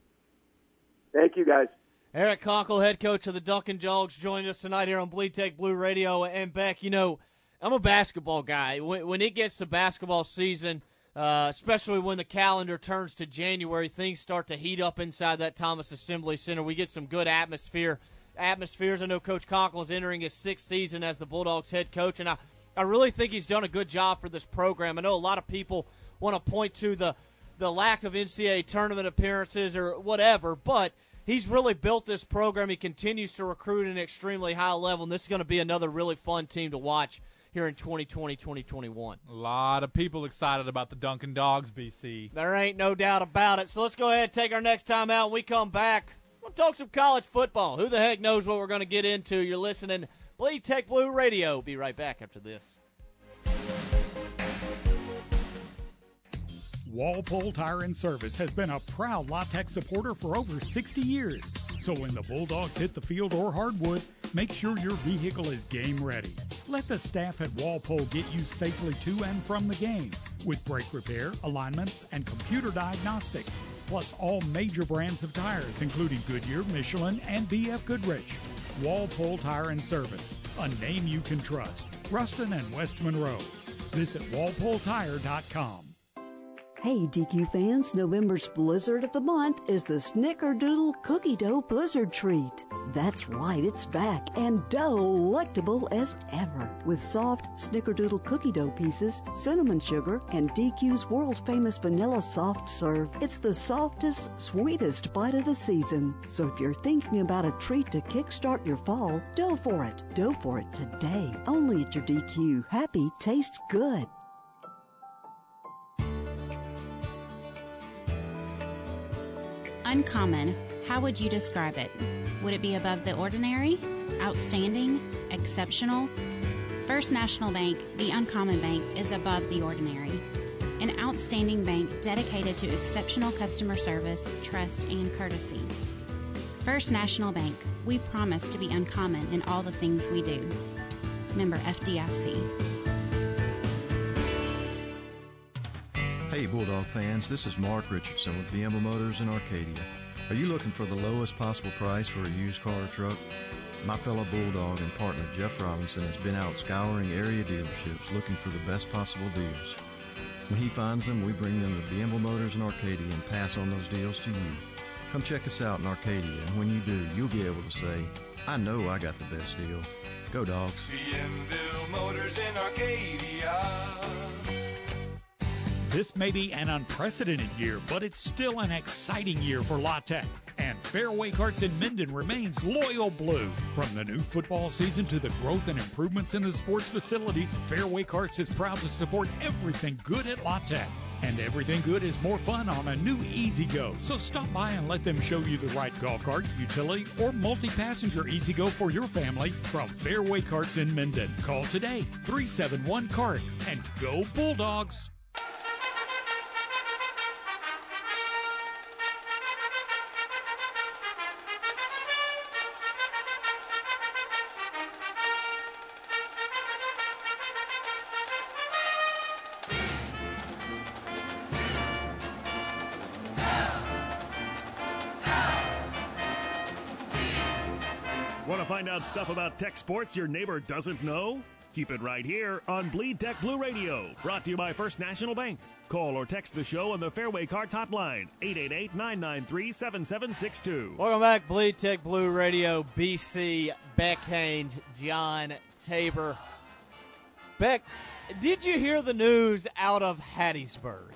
S13: Thank you, guys.
S3: Eric Konkol, head coach of the Dunkin' Dogs, joined us tonight here on Bleed Tech Blue Radio. And Beck, you know, I'm a basketball guy. When, when it gets to basketball season, uh, especially when the calendar turns to January, things start to heat up inside that Thomas Assembly Center. We get some good atmosphere. Atmospheres. I know Coach Konkol is entering his sixth season as the Bulldogs head coach, and I, I really think he's done a good job for this program. I know a lot of people want to point to the the lack of NCAA tournament appearances or whatever, but he's really built this program. He continues to recruit at an extremely high level, and this is going to be another really fun team to watch here in 2020, 2021.
S6: A lot of people excited about the Dunkin' Dogs, BC.
S3: There ain't no doubt about it. So let's go ahead and take our next time out. When we come back, we'll talk some college football. Who the heck knows what we're going to get into? You're listening Bleed Tech Blue Radio. Be right back after this.
S11: Walpole Tire and Service has been a proud La Tech supporter for over 60 years. So when the Bulldogs hit the field or hardwood, make sure your vehicle is game ready. Let the staff at Walpole get you safely to and from the game with brake repair, alignments, and computer diagnostics, plus all major brands of tires, including Goodyear, Michelin, and BF Goodrich. Walpole Tire and Service, a name you can trust. Ruston and West Monroe. Visit walpoletire.com.
S14: Hey, DQ fans, November's Blizzard of the Month is the Snickerdoodle Cookie Dough Blizzard Treat. That's right, it's back and delectable as ever with soft Snickerdoodle cookie dough pieces, cinnamon sugar, and DQ's world famous vanilla soft serve. It's the softest, sweetest bite of the season. So if you're thinking about a treat to kickstart your fall, dough for it. Dough for it today. Only at your DQ. Happy tastes good.
S8: Uncommon, how would you describe it? Would it be above the ordinary? Outstanding? Exceptional? First National Bank, the Uncommon Bank, is above the ordinary. An outstanding bank dedicated to exceptional customer service, trust, and courtesy. First National Bank, we promise to be uncommon in all the things we do. Member FDIC.
S15: Hey, Bulldog fans, this is Mark Richardson with Bienville Motors in Arcadia. Are you looking for the lowest possible price for a used car or truck? My fellow Bulldog and partner Jeff Robinson has been out scouring area dealerships looking for the best possible deals. When he finds them, we bring them to Bienville Motors in Arcadia and pass on those deals to you. Come check us out in Arcadia, and when you do, you'll be able to say, I know I got the best deal. Go, dogs.
S9: Bienville Motors in Arcadia.
S11: This may be an unprecedented year, but it's still an exciting year for La Tech. And Fairway Carts in Minden remains loyal blue. From the new football season to the growth and improvements in the sports facilities, Fairway Carts is proud to support everything good at La Tech. And everything good is more fun on a new E-Z-GO. So stop by and let them show you the right golf cart, utility, or multi passenger E-Z-GO for your family from Fairway Carts in Minden. Call today 371 CART and go Bulldogs!
S5: To find out stuff about tech sports your neighbor doesn't know? Keep it right here on Bleed Tech Blue Radio, brought to you by First National Bank. Call or text the show on the Fairway Carts hotline, 888-993-7762.
S3: Welcome back, Bleed Tech Blue Radio, BC, Beck Haynes, John Tabor. Beck, did you hear the news out of Hattiesburg?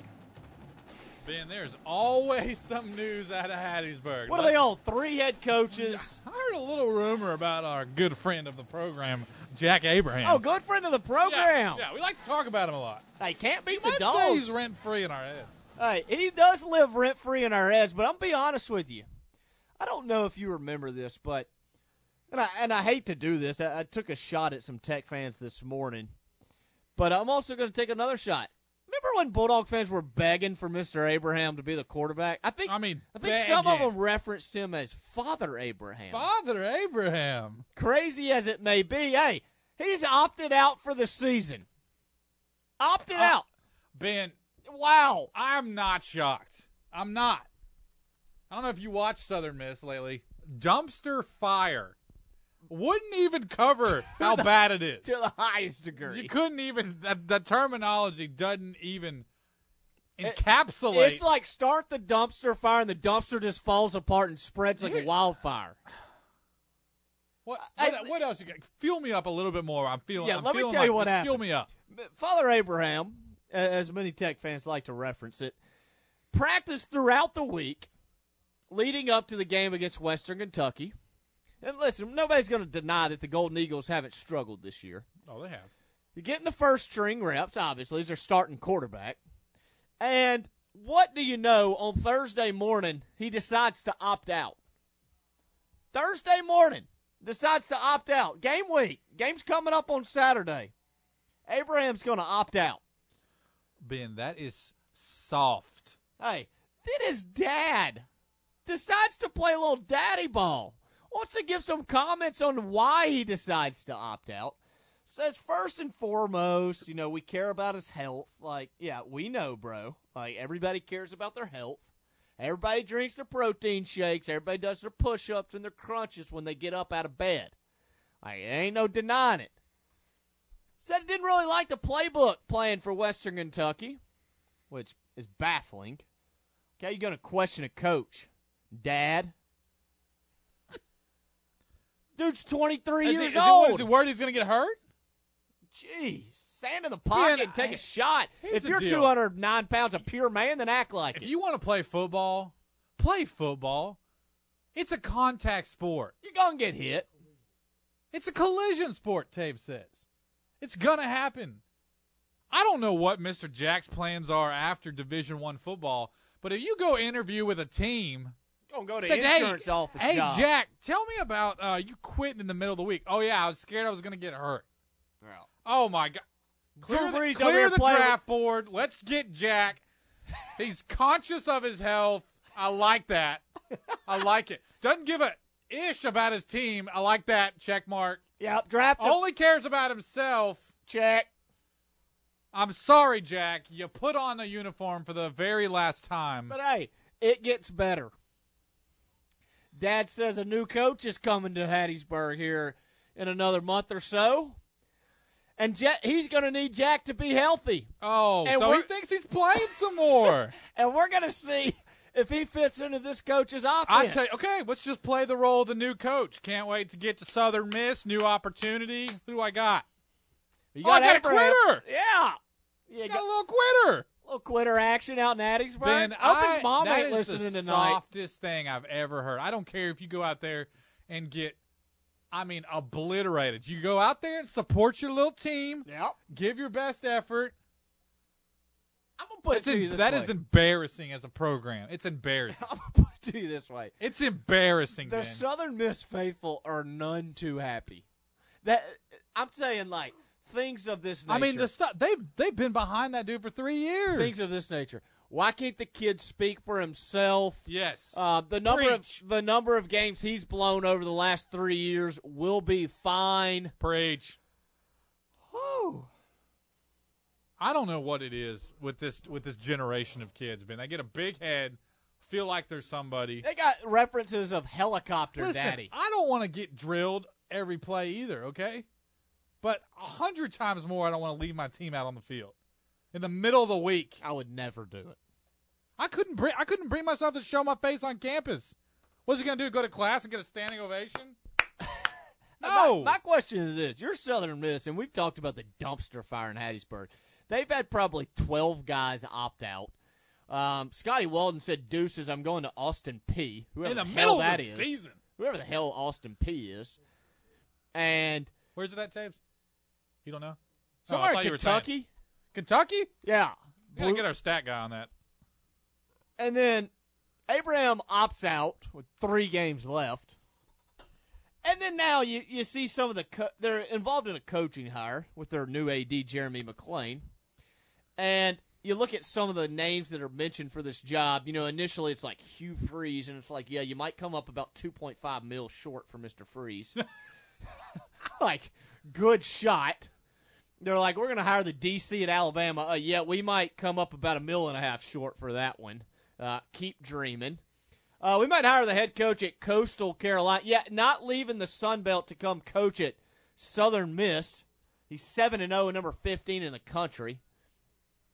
S6: Ben, there's always [LAUGHS] some news out of Hattiesburg.
S3: What are they on? Three head coaches.
S6: I heard a little rumor about our good friend of the program, Jack Abraham.
S3: Oh, good friend of the program.
S6: Yeah, we like to talk about him a lot.
S3: Hey, can't beat
S6: You
S3: the
S6: might say
S3: dogs.
S6: he's rent free in our heads.
S3: Hey, he does live rent free in our heads, but I'm be honest with you. I don't know if you remember this, but and I and I hate to do this. I, I took a shot at some Tech fans this morning, but I'm also going to take another shot. Remember when Bulldog fans were begging for Mr. Abraham to be the quarterback? I think
S6: I mean,
S3: I think some of them referenced him as Father Abraham.
S6: Father Abraham.
S3: Crazy as it may be, hey, he's opted out for the season. Opted
S6: Uh,
S3: out.
S6: Ben,
S3: Wow.
S6: I'm not shocked. I'm not. I don't know if you watched Southern Miss lately. Dumpster fire. Wouldn't even cover how [LAUGHS] bad it is.
S3: To the highest degree.
S6: You couldn't even, that, the terminology doesn't even encapsulate.
S3: It's like start the dumpster fire and the dumpster just falls apart and spreads like a wildfire.
S6: what, what, what else you got? Fuel me up a little bit more. I'm feeling.
S3: Yeah,
S6: I'm
S3: let me
S6: feeling
S3: tell you
S6: like
S3: what
S6: this.
S3: happened.
S6: Fuel me up.
S3: Father Abraham, as many Tech fans like to reference it, practiced throughout the week leading up to the game against Western Kentucky. And listen, nobody's going to deny that the Golden Eagles haven't struggled this year.
S6: Oh, they have.
S3: You're getting the first string reps, obviously, as their starting quarterback. And what do you know? On Thursday morning, he decides to opt out. Thursday morning, decides to opt out. Game week. Game's coming up on Saturday. Abraham's going to opt out.
S6: Ben, that is soft.
S3: Hey, then his dad decides to play a little daddy ball. Wants to give some comments on why he decides to opt out. Says first and foremost, you know, we care about his health. Like, yeah, we know, bro. Like everybody cares about their health. Everybody drinks their protein shakes. Everybody does their push-ups and their crunches when they get up out of bed. Like, ain't no denying it. Said he didn't really like the playbook playing for Western Kentucky, which is baffling. Okay, you're going to question a coach. Dad? Dude's 23
S6: Is
S3: years old.
S6: is he worried he's going to get hurt?
S3: Jeez. Stand in the pocket
S6: Yeah,
S3: and take
S6: I-
S3: a shot. If you're
S6: deal.
S3: 209 pounds of pure man, then act like
S6: If
S3: it.
S6: If you want to play football, play football. It's a contact sport.
S3: You're going to get hit.
S6: It's a collision sport, Tape says. It's going to happen. I don't know what Mr. Jack's plans are after Division One football, but if you go interview with a team,
S3: To go to
S6: say,
S3: insurance
S6: hey,
S3: office
S6: hey
S3: job.
S6: Jack, tell me about uh, you quitting in the middle of the week. Oh yeah, I was scared I was going to get hurt. Oh my god. Clear the, clear the draft board. Let's get Jack. He's conscious of his health. I like that. I like it. Doesn't give a ish about his team. I like that. Check mark.
S3: Yep, draft him.
S6: Only cares about himself.
S3: Check.
S6: I'm sorry, Jack. You put on a uniform for the very last time.
S3: But hey, it gets better. Dad says a new coach is coming to Hattiesburg here in another month or so. And Jack, he's going to need Jack to be healthy.
S6: Oh,
S3: And
S6: so he thinks he's playing some more. [LAUGHS]
S3: And we're going to see if he fits into this coach's offense.
S6: I tell you, okay, let's just play the role of the new coach. Can't wait to get to Southern Miss. New opportunity. Who do I got?
S3: You
S6: Oh, I got a quitter.
S3: Yeah. You
S6: got a little quitter.
S3: Little quitter action out in Hattiesburg.
S6: Ben,
S3: I hope
S6: I-
S3: his mom ain't
S6: is
S3: listening
S6: the
S3: tonight.
S6: softest thing I've ever heard. I don't care if you go out there and get, I mean, obliterated. You go out there and support your little team.
S3: Yep.
S6: Give your best effort.
S3: I'm gonna put
S6: It's
S3: it to you this
S6: that
S3: way.
S6: is embarrassing as a program. It's embarrassing. [LAUGHS]
S3: I'm gonna put it to you this way.
S6: it's embarrassing,
S3: The
S6: Ben.
S3: Southern Miss faithful are none too happy. That I'm saying, like things of this nature.
S6: I mean, the stuff they've they've been behind that dude for three years.
S3: things of this nature. Why can't the kid speak for himself?
S6: yes.
S3: Uh, the number
S6: Preach.
S3: of the number of games he's blown over the last three years will be fine.
S6: Preach.
S3: Whew.
S6: I don't know what it is with this with this generation of kids, man. They get a big head, feel like they're somebody.
S3: They got references of helicopter
S6: Listen,
S3: daddy.
S6: I don't want to get drilled every play either, okay? But a hundred times more, I don't want to leave my team out on the field in the middle of the week.
S3: I would never do it.
S6: I couldn't bring I couldn't bring myself to show my face on campus. What's he gonna do? Go to class and get a standing ovation? [LAUGHS] No.
S3: My, my question is this: You're Southern Miss, and we've talked about the dumpster fire in Hattiesburg. They've had probably 12 guys opt out. Um, Scotty Walden said, "Deuces, I'm going to Austin Peay. Whoever
S6: In the
S3: hell
S6: middle
S3: that
S6: of the
S3: is.
S6: season.
S3: Whoever the hell Austin Peay is, and
S6: Where's it at, Tabes? You don't know? Oh,
S3: somewhere
S6: thought
S3: in
S6: you were saying-
S3: Kentucky.
S6: Kentucky?
S3: Yeah, Blue-
S6: get our stat guy on that.
S3: And then Abraham opts out with three games left. And then now you, you see some of the co- they're involved in a coaching hire with their new AD Jeremy McClain, and you look at some of the names that are mentioned for this job. You know, initially it's like Hugh Freeze, and it's like, yeah, you might come up about two point five mil short for Mister Freeze. [LAUGHS] like, good shot. They're like, we're going to hire the DC at Alabama. Uh, yeah, we might come up about a mil and a half short for that one. Uh, keep dreaming. Uh, we might hire the head coach at Coastal Carolina. Yeah, not leaving the Sun Belt to come coach at Southern Miss. He's seven and zero, number fifteen in the country.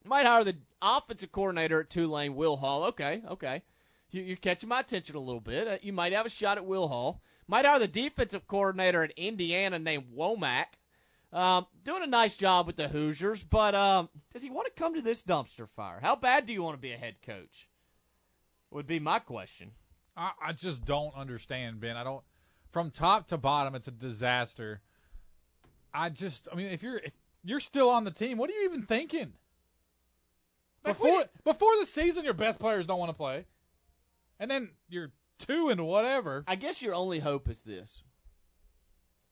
S3: Might hire the offensive coordinator at Tulane, Will Hall. Okay, okay, you, you're catching my attention a little bit. Uh, you might have a shot at Will Hall. Might hire the defensive coordinator at Indiana named Wommack. Um, doing a nice job with the Hoosiers, but um, does he want to come to this dumpster fire? How bad do you want to be a head coach? Would be my question.
S6: I, I just don't understand, Ben. I don't. From top to bottom, it's a disaster. I just, I mean, if you're if you're still on the team, what are you even thinking? Before before the season, your best players don't want to play, and then you're two and whatever.
S3: I guess your only hope is this: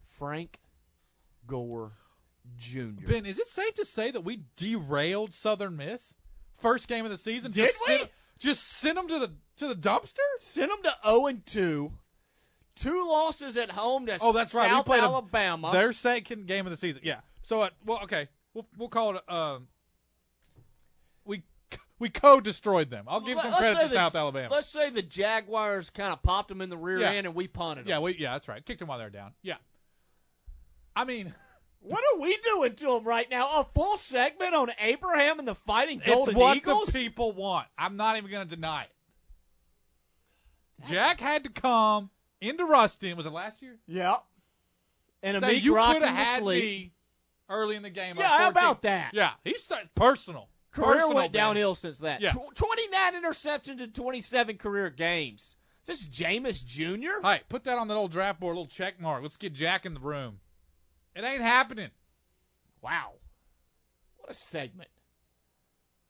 S3: Frank Gore Jr.
S6: Ben, is it safe to say that we derailed Southern Miss first game of the season?
S3: Did
S6: just
S3: we?
S6: Send, just send them to the to the dumpster.
S3: Send them to zero and two. Two losses at home to
S6: Oh, that's right.
S3: South
S6: we played
S3: Alabama.
S6: A, their second game of the season. Yeah. So, uh, well, okay, we'll we'll call it. Um, we we co-destroyed them. I'll give some credit to
S3: the-
S6: South Alabama.
S3: Let's say the Jaguars kind of popped them in the rear
S6: Yeah.
S3: end and we punted them.
S6: Yeah, we yeah, that's right. Kicked them while they're down. Yeah. I mean, [LAUGHS]
S3: What are we doing to him right now? A full segment on Abraham and the Fighting Golden it's
S6: what
S3: Eagles?
S6: the people want. I'm not even going to deny it. Jack had to come into Ruston. Was it last year?
S3: Yeah. And Amik
S6: you
S3: rocked
S6: could have had
S3: sleep.
S6: me early in the game.
S3: Yeah, how about that?
S6: Yeah, he's personal.
S3: Career
S6: Personal,
S3: went downhill since that.
S6: Yeah.
S3: Tw- 29 interceptions in 27 career games. Is this Jameis Jr.?
S6: Hey, put that on that old draft board, a little check mark. Let's get Jack in the room. It ain't happening.
S3: Wow. What a segment.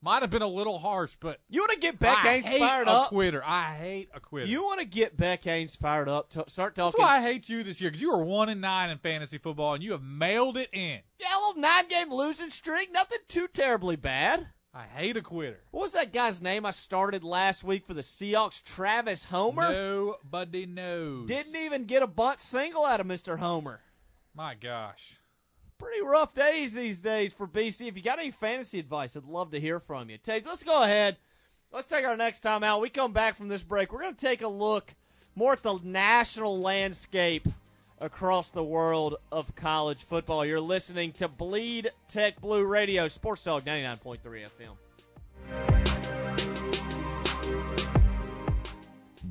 S6: Might have been a little harsh, but
S3: You want to get Beck
S6: I
S3: Haynes
S6: hate
S3: fired
S6: a
S3: up?
S6: quitter. I hate a quitter.
S3: You want to get Beck Haynes fired up? To start
S6: That's
S3: talking.
S6: why I hate you this year because you were one and nine in fantasy football and you have mailed it in.
S3: Yeah, a little nine game losing streak. Nothing too terribly bad.
S6: I hate a quitter.
S3: What was that guy's name I started last week for the Seahawks? Travis Homer?
S6: Nobody knows.
S3: Didn't even get a bunt single out of Mr. Homer.
S6: My gosh.
S3: Pretty rough days these days for BC. If you got any fantasy advice, I'd love to hear from you. Tate, let's go ahead. Let's take our next time out. We come back from this break. We're going to take a look more at the national landscape across the world of college football. You're listening to Bleed Tech Blue Radio, Sports Talk 99.3 FM.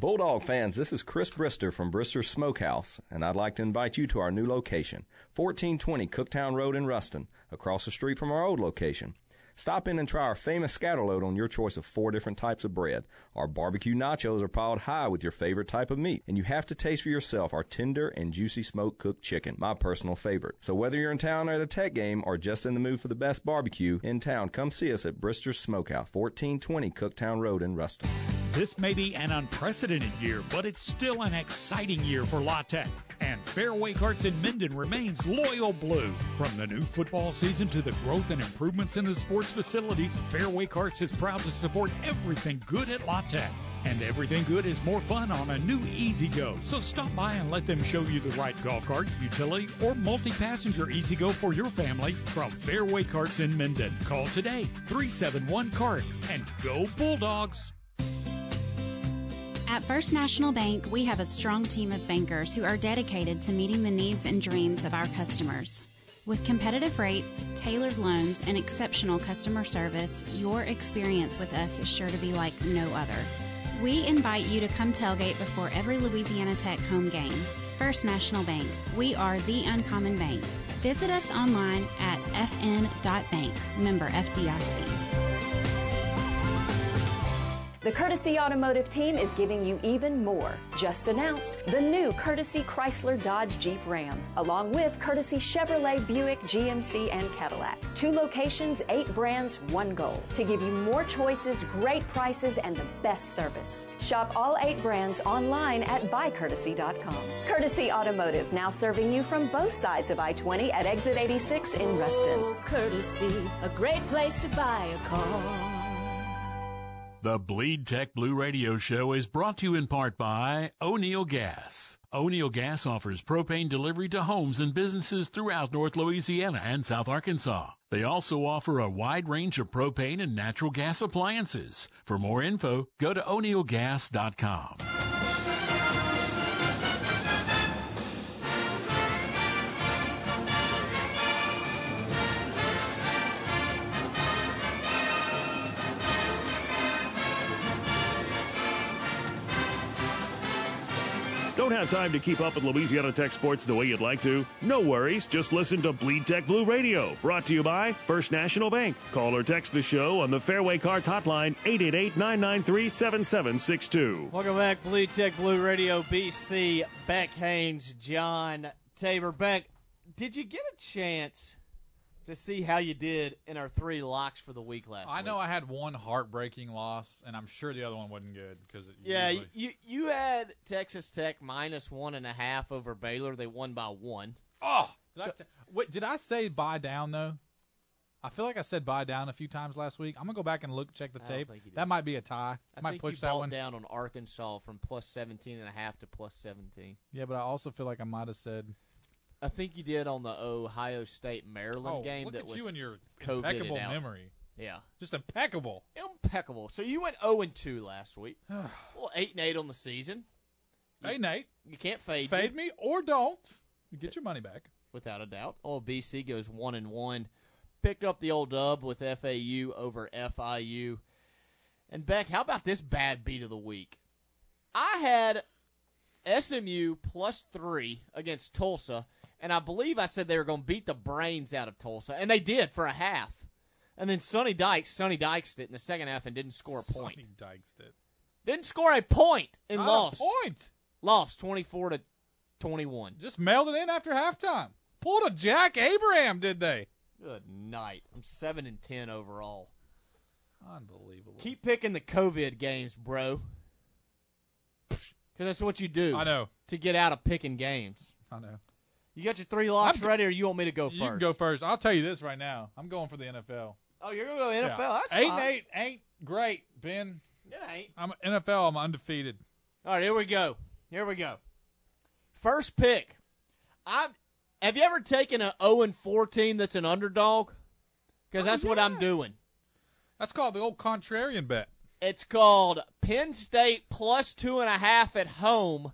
S16: Bulldog fans, this is Chris Brister from Brister's Smokehouse, and I'd like to invite you to our new location, 1420 Cooktown Road in Ruston, across the street from our old location. Stop in and try our famous scatterload on your choice of four different types of bread. Our barbecue nachos are piled high with your favorite type of meat, and you have to taste for yourself our tender and juicy smoke cooked chicken, my personal favorite. So whether you're in town at a tech game or just in the mood for the best barbecue in town, come see us at Brister's Smokehouse, 1420 Cooktown Road in Ruston.
S11: This may be an unprecedented year, but it's still an exciting year for La Tech. And Fairway Carts in Minden remains loyal blue. From the new football season to the growth and improvements in the sports facilities, Fairway Carts is proud to support everything good at La Tech. And everything good is more fun on a new E-Z-GO. So stop by and let them show you the right golf cart, utility, or multi passenger E-Z-GO for your family from Fairway Carts in Minden. Call today 371 CART and go Bulldogs!
S8: At First National Bank, we have a strong team of bankers who are dedicated to meeting the needs and dreams of our customers. With competitive rates, tailored loans, and exceptional customer service, your experience with us is sure to be like no other. We invite you to come tailgate before every Louisiana Tech home game. First National Bank, we are the uncommon bank. Visit us online at fn.bank, member FDIC.
S12: The Courtesy Automotive team is giving you even more. Just announced the new Courtesy Chrysler Dodge Jeep Ram, along with Courtesy Chevrolet Buick GMC and Cadillac. Two locations, eight brands, one goal. To give you more choices, great prices, and the best service. Shop all eight brands online at buycourtesy.com. Courtesy Automotive, now serving you from both sides of I 20 at exit 86 in Ruston.
S10: Oh, courtesy, a great place to buy a car.
S4: The Bleed Tech Blue Radio Show is brought to you in part by O'Neill Gas. O'Neill Gas offers propane delivery to homes and businesses throughout North Louisiana and South Arkansas. They also offer a wide range of propane and natural gas appliances. For more info, go to o'neillgas.com.
S5: Don't have time to keep up with Louisiana Tech sports the way you'd like to? No worries. Just listen to Bleed Tech Blue Radio, brought to you by First National Bank. Call or text the show on the Fairway Carts Hotline 888-993-7762.
S3: Welcome back, Bleed Tech Blue Radio, BC. Beck Haynes, John Tabor. Beck, did you get a chance to see how you did in our three locks for the week last week.
S6: I
S3: week?
S6: know I had one heartbreaking loss, and I'm sure the other one wasn't good because
S3: Yeah, you, you you had Texas Tech minus one and a half over Baylor. They won by one.
S6: Oh, did I, t- wait, did I say buy down though? I feel like I said buy down a few times last week. I'm gonna go back and look check the
S3: I
S6: tape.
S3: think you did.
S6: That might be a tie.
S3: I
S6: might push that one
S3: down on Arkansas from plus 17 and a half to plus 17.
S6: Yeah, but I also feel like I might have said
S3: I think you did on the Ohio State Maryland
S6: Oh,
S3: game
S6: look
S3: that
S6: at
S3: was
S6: you and your
S3: COVIDed
S6: impeccable
S3: out.
S6: memory.
S3: Yeah.
S6: Just impeccable.
S3: Impeccable. So you went 0 and 2 last week. [SIGHS] well, 8 and 8 on the season.
S6: Hey Nate,
S3: You can't fade
S6: fade
S3: me.
S6: me or don't. You get your money back.
S3: without a doubt. Oh, BC goes 1 and 1. Picked up the old dub with FAU over FIU. And Beck, how about this bad beat of the week? I had SMU plus 3 against Tulsa, and I believe I said they were going to beat the brains out of Tulsa, and they did for a half. And then Sonny Dykes, Sonny Dykes it in the second half and didn't score a point.
S6: Sonny Dykes did.
S3: Didn't score a point and
S6: Not
S3: lost.
S6: a point.
S3: Lost 24 to 21.
S6: Just mailed it in after halftime. Pulled a Jack Abraham, did they?
S3: Good night. I'm 7 and 10 overall.
S6: Unbelievable.
S3: Keep picking the COVID games, bro. Because that's what you do.
S6: I know.
S3: To get out of picking games.
S6: I know.
S3: You got your three locks
S6: I'm
S3: ready, or you want me to go first?
S6: You can go first. I'll tell you this right now. I'm going for the NFL.
S3: Oh, you're going to go NFL?
S6: Yeah.
S3: That's
S6: eight
S3: fine.
S6: and eight ain't great, Ben.
S3: It ain't.
S6: I'm NFL. I'm undefeated.
S3: All right, here we go. Here we go. First pick. I'm. Have you ever taken an 0 and 4 team that's an underdog? Because
S6: Oh,
S3: that's what I'm doing.
S6: That's called the old contrarian bet.
S3: It's called Penn State plus two and a half at home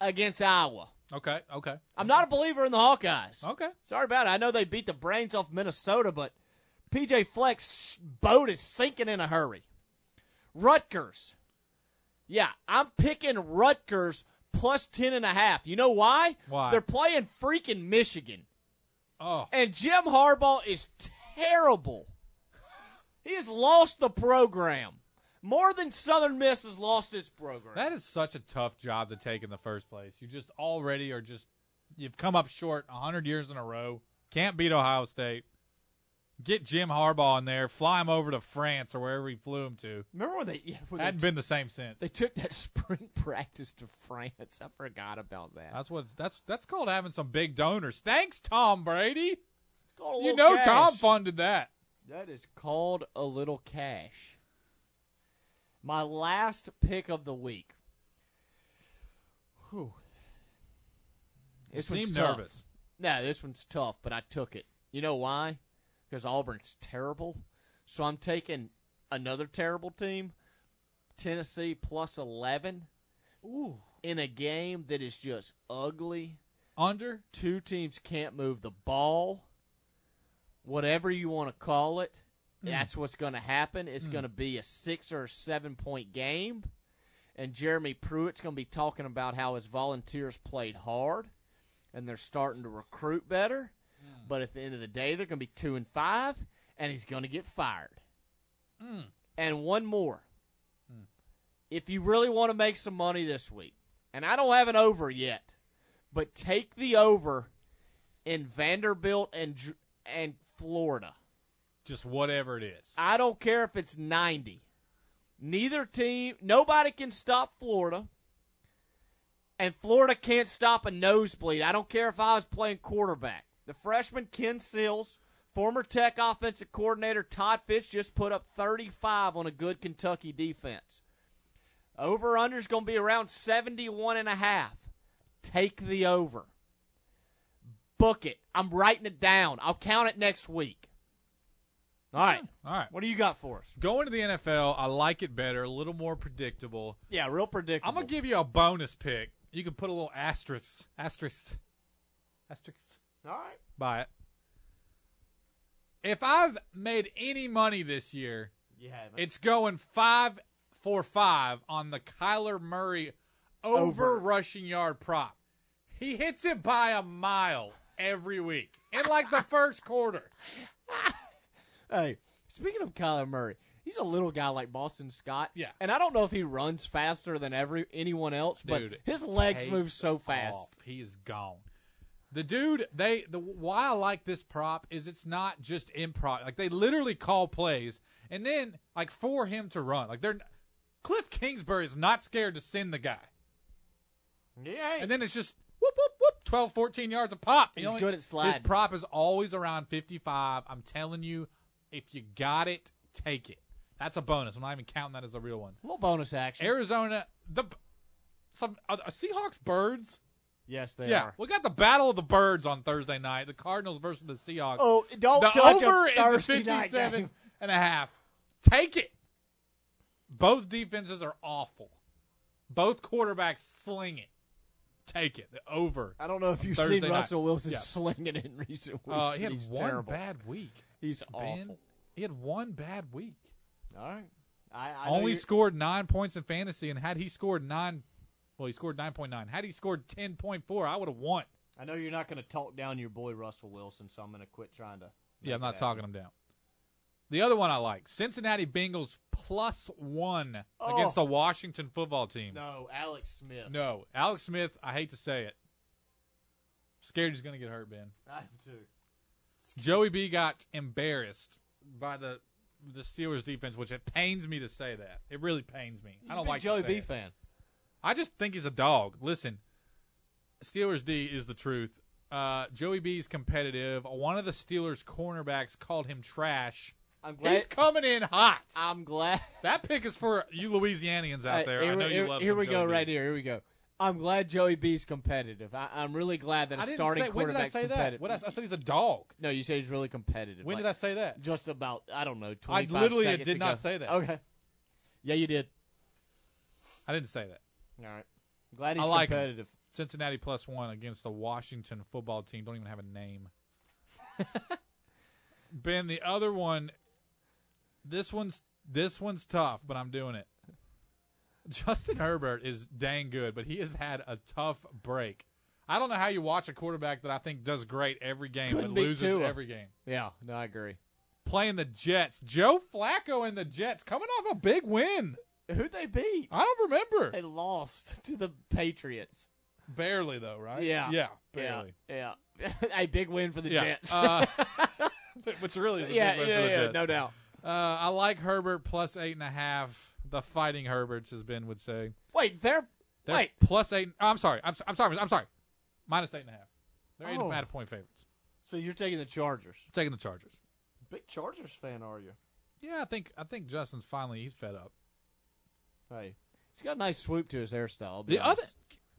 S3: against Iowa.
S6: Okay. Okay.
S3: I'm not a believer in the Hawkeyes.
S6: Okay.
S3: Sorry about it. I know they beat the brains off Minnesota, but PJ Fleck's boat is sinking in a hurry. Rutgers. Yeah, I'm picking Rutgers plus ten and a half. You know why?
S6: Why?
S3: They're playing freaking Michigan.
S6: Oh.
S3: And Jim Harbaugh is terrible. He has lost the program. More than Southern Miss has lost its program.
S6: That is such a tough job to take in the first place. You just already are just you've come up short hundred years in a row. Can't beat Ohio State. Get Jim Harbaugh in there, fly him over to France or wherever he flew him to.
S3: Remember when they yeah, when
S6: Hadn't
S3: they,
S6: been the same since.
S3: they took that [LAUGHS] spring practice to France? I forgot about that.
S6: That's what that's that's called having some big donors. Thanks, Tom Brady. You know
S3: cash.
S6: Tom funded that.
S3: That is called a little cash. My last pick of the week. Whew.
S6: You
S3: This one's tough.
S6: nervous.
S3: No, this one's tough, but I took it. You know why? Because Auburn's terrible. So I'm taking another terrible team, Tennessee plus 11.
S6: Ooh.
S3: In a game that is just ugly.
S6: Under?
S3: Two teams can't move the ball. Whatever you want to call it,
S6: Mm.
S3: that's what's going to happen. It's
S6: Mm.
S3: going to be a six or seven point game. and Jeremy Pruitt's going to be talking about how his volunteers played hard, and they're starting to recruit better. But at the end of the day, they're going to be two and five, and he's going to get fired.
S6: Mm.
S3: And one more. If you really want to make some money this week, and I don't have an over yet, but take the over in Vanderbilt and and Florida.
S6: Just whatever it is.
S3: I don't care if it's 90. Neither team, nobody can stop Florida. And Florida can't stop a nosebleed. I don't care if I was playing quarterback. The freshman Ken Seals, former Tech offensive coordinator Todd Fitch just put up 35 on a good Kentucky defense. Over under's going to be around 71 and a half. Take the over. Book it. I'm writing it down. I'll count it next week. All right.
S6: All right.
S3: What do you got for us?
S6: Going to the NFL, I like it better, a little more predictable.
S3: Yeah, real predictable.
S6: I'm gonna give you a bonus pick. You can put a little asterisk, asterisk, asterisk
S3: All right.
S6: by it. If I've made any money this year,
S3: You haven't.
S6: it's going five for five on the Kyler Murray over,
S3: Over.
S6: rushing yard prop. He hits it by a mile every week in like the [LAUGHS] first quarter. [LAUGHS]
S3: Hey, speaking of Kyler Murray, he's a little guy like Boston Scott.
S6: Yeah.
S3: And I don't know if he runs faster than every anyone else, but
S6: Dude,
S3: his legs move so fast.
S6: off. He is gone. The dude, they the why I like this prop is it's not just improv. Like they literally call plays and then like for him to run. Like they're Cliff Kingsbury is not scared to send the guy.
S3: Yeah.
S6: And then it's just whoop whoop whoop 12 14 yards a pop.
S3: He's
S6: You know,
S3: good at sliding.
S6: His prop is always around 55. I'm telling you, if you got it, take it. That's a bonus. I'm not even counting that as a real one.
S3: A little bonus action.
S6: Arizona, the some uh, Seahawks birds.
S3: yes, they
S6: yeah,
S3: are.
S6: we got the battle of the birds on Thursday night. The Cardinals versus the Seahawks.
S3: Oh, don't
S6: the
S3: touch
S6: over is a
S3: Thursday
S6: 57 and a half. Take it. Both defenses are awful. Both quarterbacks sling it. Take it. The over.
S3: I don't know if you've
S6: Thursday
S3: seen
S6: night.
S3: Russell Wilson
S6: Yeah.
S3: slinging it in recent weeks.
S6: Uh, he had
S3: He's
S6: one
S3: terrible.
S6: bad week.
S3: He's
S6: Ben.
S3: awful.
S6: He had one bad week.
S3: All right. I, I
S6: Only scored nine points in fantasy, and had he scored nine, well, he scored nine point nine. Had he scored ten point four, I would have won.
S3: I know you're not going to talk down your boy Russell Wilson, so I'm going to quit trying to.
S6: Yeah, I'm not talking him down. The other one I like Cincinnati Bengals plus one
S3: Oh.
S6: against the Washington football team.
S3: No, Alex Smith.
S6: No, Alex Smith. I hate to say it. Scared he's going to get hurt, Ben.
S3: I am too.
S6: Joey B got embarrassed by the the Steelers defense, which it pains me to say that. It really pains me. I don't like
S3: Joey B
S6: it.
S3: fan.
S6: I just think he's a dog. Listen, Steelers D is the truth. Uh, Joey B is competitive. One of the Steelers cornerbacks called him trash.
S3: I'm glad.
S6: He's coming in hot.
S3: I'm glad.
S6: That pick is for you Louisianians out there.
S3: Here,
S6: I know
S3: here-
S6: you love.
S3: Here we go,
S6: B.
S3: right here. Here we go. I'm glad Joey B's competitive. I, I'm really glad that a
S6: I didn't
S3: starting
S6: say. When did I
S3: quarterback's
S6: say that?
S3: competitive.
S6: What I, I said he's a dog.
S3: No, you said he's really competitive.
S6: When did I say that?
S3: Just about, I don't know,
S6: I
S3: 25
S6: literally
S3: seconds
S6: did not
S3: ago.
S6: say that.
S3: Okay. Yeah, you did.
S6: I didn't say that.
S3: All right. Glad he's
S6: I like him.
S3: competitive.
S6: Cincinnati plus one against the Washington football team. Don't even have a name. [LAUGHS] ben, the other one. This one's this one's tough, but I'm doing it. Justin Herbert is dang good, but he has had a tough break. I don't know how you watch a quarterback that I think does great every game
S3: Couldn't
S6: but loses
S3: Tua.
S6: every game.
S3: Yeah, no, I agree.
S6: Playing the Jets, Joe Flacco and the Jets coming off a big win.
S3: Who'd they beat?
S6: I don't remember.
S3: They lost to the Patriots.
S6: Barely though, right?
S3: Yeah.
S6: yeah, barely.
S3: Yeah. yeah. [LAUGHS] a big win for the
S6: Yeah.
S3: Jets.
S6: Uh, [LAUGHS] [LAUGHS] which really is a
S3: yeah,
S6: big win
S3: yeah,
S6: for the
S3: yeah,
S6: Jets.
S3: no doubt.
S6: Uh, I like Herbert plus eight and a half. The fighting Herberts, as Ben would say.
S3: Wait, they're,
S6: They're
S3: wait.
S6: plus eight. oh, I'm sorry. I'm, I'm sorry. I'm sorry. Minus eight and a half. They're eight
S3: Oh.
S6: and a half point favorites.
S3: So you're taking the Chargers.
S6: I'm taking the Chargers.
S3: Big Chargers fan, are you?
S6: Yeah, I think I think Justin's finally he's fed up.
S3: Hey, he's got a nice swoop to his hairstyle.
S6: The
S3: honest.
S6: other,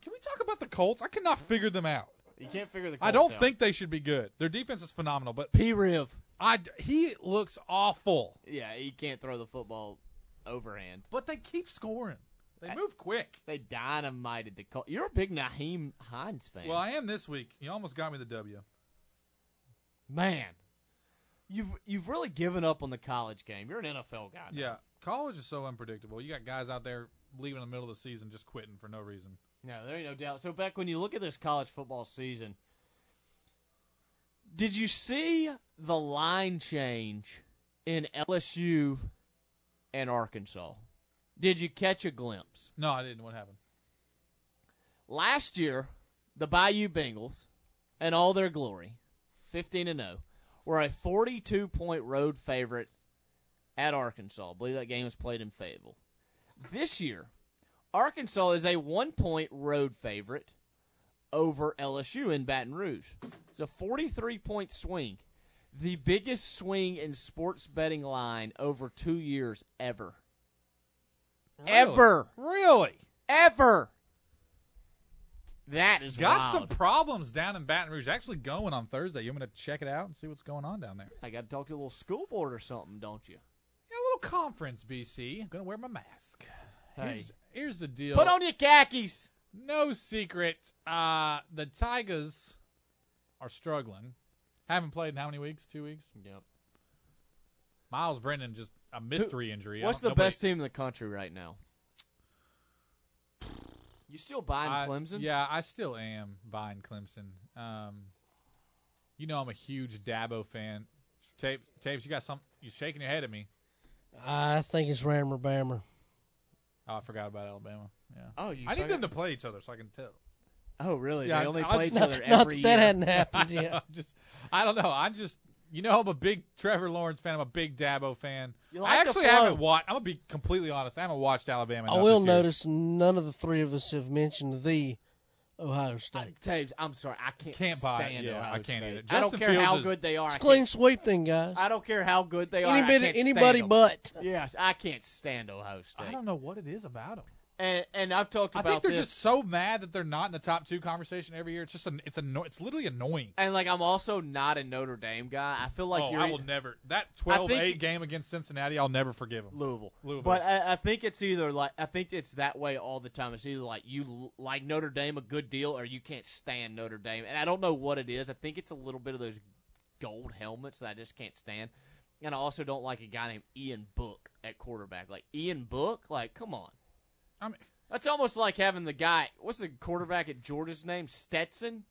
S6: can we talk about the Colts? I cannot figure them out.
S3: you can't figure the.
S6: I don't
S3: out.
S6: think they should be good. Their defense is phenomenal, but
S3: P. Riv.
S6: I he looks awful.
S3: Yeah, he can't throw the football overhand.
S6: But they keep scoring. They move quick.
S3: They dynamited the Colts. You're a big Nyheim Hines fan.
S6: Well, I am this week. You almost got me the W.
S3: man, You've you've really given up on the college game. You're an NFL guy. now.
S6: Yeah, college is so unpredictable. You got guys out there leaving in the middle of the season just quitting for no reason.
S3: No, there ain't no doubt. So, Beck, when you look at this college football season, did you see the line change in LSU and Arkansas? Did you catch a glimpse?
S6: No, I didn't. What happened?
S3: Last year, the Bayou Bengals, and all their glory, 15 and 0, were a 42 point road favorite at Arkansas. I believe that game was played in Fayetteville. This year, Arkansas is a one point road favorite over LSU in Baton Rouge. It's a 43 point swing, the biggest swing in sports betting line over two years ever. Ever.
S6: Really?
S3: Ever. That is
S6: Got
S3: wild.
S6: some problems down in Baton Rouge. Actually, going on Thursday. You want me to check it out and see what's going on down there?
S3: I got to talk to a little school board or something, don't you?
S6: Yeah, a little conference, BC. I'm gonna wear my mask.
S3: Hey.
S6: Here's, here's the deal.
S3: Put on your khakis.
S6: No secret. Uh, the Tigers are struggling. Haven't played in how many weeks? Two weeks.
S3: Yep.
S6: Myles Brennan just a mystery injury.
S3: What's the
S6: nobody-
S3: best team in the country right now? You still buying
S6: I-
S3: Clemson?
S6: Yeah, I still am buying Clemson. Um, you know I'm a huge Dabo fan. Tape, tapes, you got some? You shaking your head at me?
S7: I think it's Rammer Bammer.
S6: Oh, I forgot about Alabama. Yeah.
S3: Oh, you
S6: I need them to play each other so I can tell.
S3: Oh, really?
S6: Yeah,
S3: they
S6: I-
S3: only
S6: I
S3: play
S6: just-
S3: each other [LAUGHS]
S7: Not
S3: every
S7: that that
S3: year.
S7: hadn't happened [LAUGHS] yet.
S6: I'm just, I don't know. I'm just, you know, I'm a big Trevor Lawrence fan. I'm a big Dabo fan.
S3: You
S6: I
S3: like the
S6: actually haven't watched. I'm gonna be completely honest. I haven't watched Alabama.
S7: I will
S6: this year.
S7: notice none of the three of us have mentioned the Ohio State.
S3: Tabes, I'm sorry, I can't,
S6: Can't buy it.
S3: stand
S6: Yeah,
S3: Ohio
S6: I can't
S3: State.
S6: either.
S3: I don't care how
S6: Fields is-
S3: good they are.
S7: It's clean sweep thing, guys.
S3: I don't care how good they are. I
S7: Anybody-
S3: can't stand
S7: anybody
S3: them.
S7: but.
S3: Yes, I can't stand Ohio State.
S6: I don't know what it is about them.
S3: And and I've talked about.
S6: I think they're
S3: this.
S6: just so mad that they're not in the top two conversation every year. It's just an, it's anno- it's literally annoying.
S3: and like I'm also not a Notre Dame guy. I feel like
S6: oh,
S3: you're
S6: I will never that 12-8 game against Cincinnati. I'll never forgive them.
S3: Louisville.
S6: Louisville.
S3: But I, I think it's either like I think it's that way all the time. It's either like you l- like Notre Dame a good deal, or you can't stand Notre Dame. And I don't know what it is. I think it's a little bit of those gold helmets that I just can't stand. And I also don't like a guy named Ian Book at quarterback. Like Ian Book, like come on.
S6: I mean,
S3: That's almost like having the guy. What's the quarterback at Georgia's name? Stetson.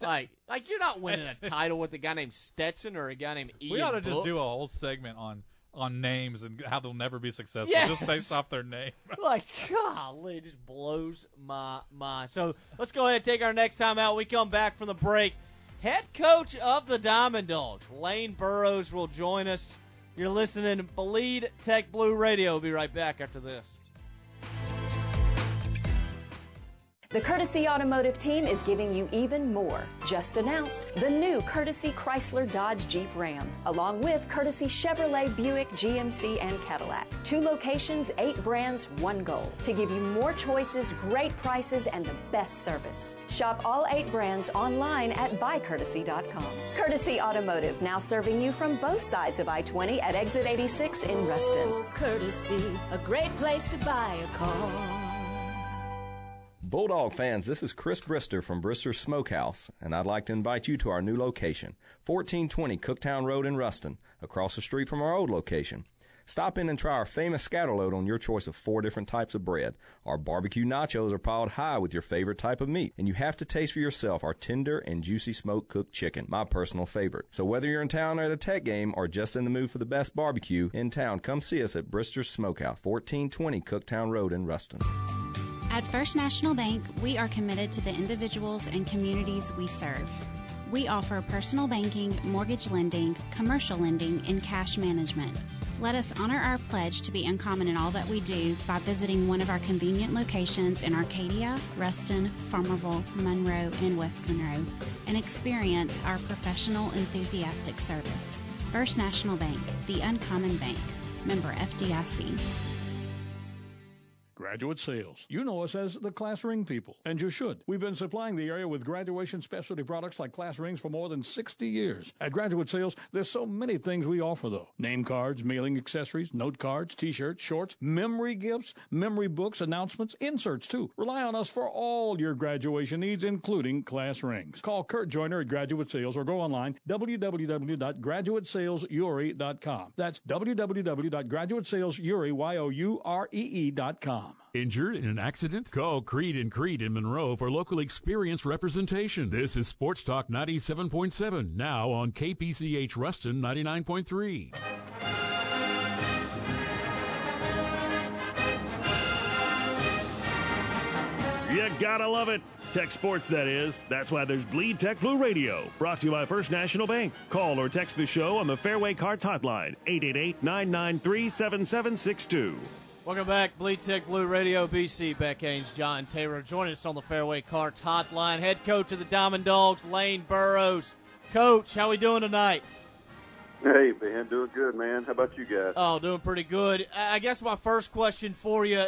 S3: Like, like you're not winning a title with a guy named Stetson or a guy named Ian.
S6: we ought to just do a whole segment on on names and how they'll never be successful
S3: Yes.
S6: just based off their name. [LAUGHS]
S3: like, golly, it just blows my mind. So let's go ahead and take our next time out. We come back from the break. Head coach of the Diamond Dogs, Lane Burroughs, will join us. You're listening to Bleed Tech Blue Radio. We'll be right back after this.
S12: The Courtesy Automotive team is giving you even more. Just announced the new Courtesy Chrysler Dodge Jeep Ram, along with Courtesy Chevrolet Buick GMC and Cadillac. Two locations, eight brands, one goal. To give you more choices, great prices, and the best service. Shop all eight brands online at buycourtesy.com. Courtesy Automotive, now serving you from both sides of I 20 at exit 86 in Ruston.
S10: Oh, courtesy, a great place to buy a car.
S16: Bulldog fans, this is Chris Brister from Brister's Smokehouse, and I'd like to invite you to our new location, 1420 Cooktown Road in Ruston, across the street from our old location. Stop in and try our famous scatterload on your choice of four different types of bread. Our barbecue nachos are piled high with your favorite type of meat, and you have to taste for yourself our tender and juicy smoked cooked chicken, my personal favorite. So whether you're in town at a tech game or just in the mood for the best barbecue in town, come see us at Brister's Smokehouse, 1420 Cooktown Road in Ruston.
S8: At First National Bank, we are committed to the individuals and communities we serve. We offer personal banking, mortgage lending, commercial lending, and cash management. Let us honor our pledge to be uncommon in all that we do by visiting one of our convenient locations in Arcadia, Ruston, Farmerville, Monroe, and West Monroe and experience our professional, enthusiastic service. First National Bank, the uncommon bank. Member FDIC.
S11: Graduate Sales. You know us as the Class Ring people, and you should. We've been supplying the area with graduation specialty products like class rings for more than 60 years. At Graduate Sales, there's so many things we offer, though name cards, mailing accessories, note cards, t shirts, shorts, memory gifts, memory books, announcements, inserts, too. Rely on us for all your graduation needs, including class rings. Call Kurt Joyner at Graduate Sales or go online www.graduatesalesuri.com. That's www.graduatesalesuri.com.
S17: Injured in an accident? Call Creed and Creed in Monroe for local experience representation. This is Sports Talk 97.7, now on KPCH Ruston 99.3.
S5: You gotta love it. Tech Sports, that is. That's why there's Bleed Tech Blue Radio. Brought to you by First National Bank. Call or text the show on the Fairway Carts Hotline, 888 993 7762.
S3: Welcome back, Bleed Tech Blue Radio. BC Beck Haynes, John Taylor joining us on the Fairway Carts Hotline. Head coach of the Diamond Dogs, Lane Burrows. Coach, how are we doing tonight?
S18: Hey, Ben, doing good, man. How about you guys?
S3: Oh, doing pretty good. I guess my first question for you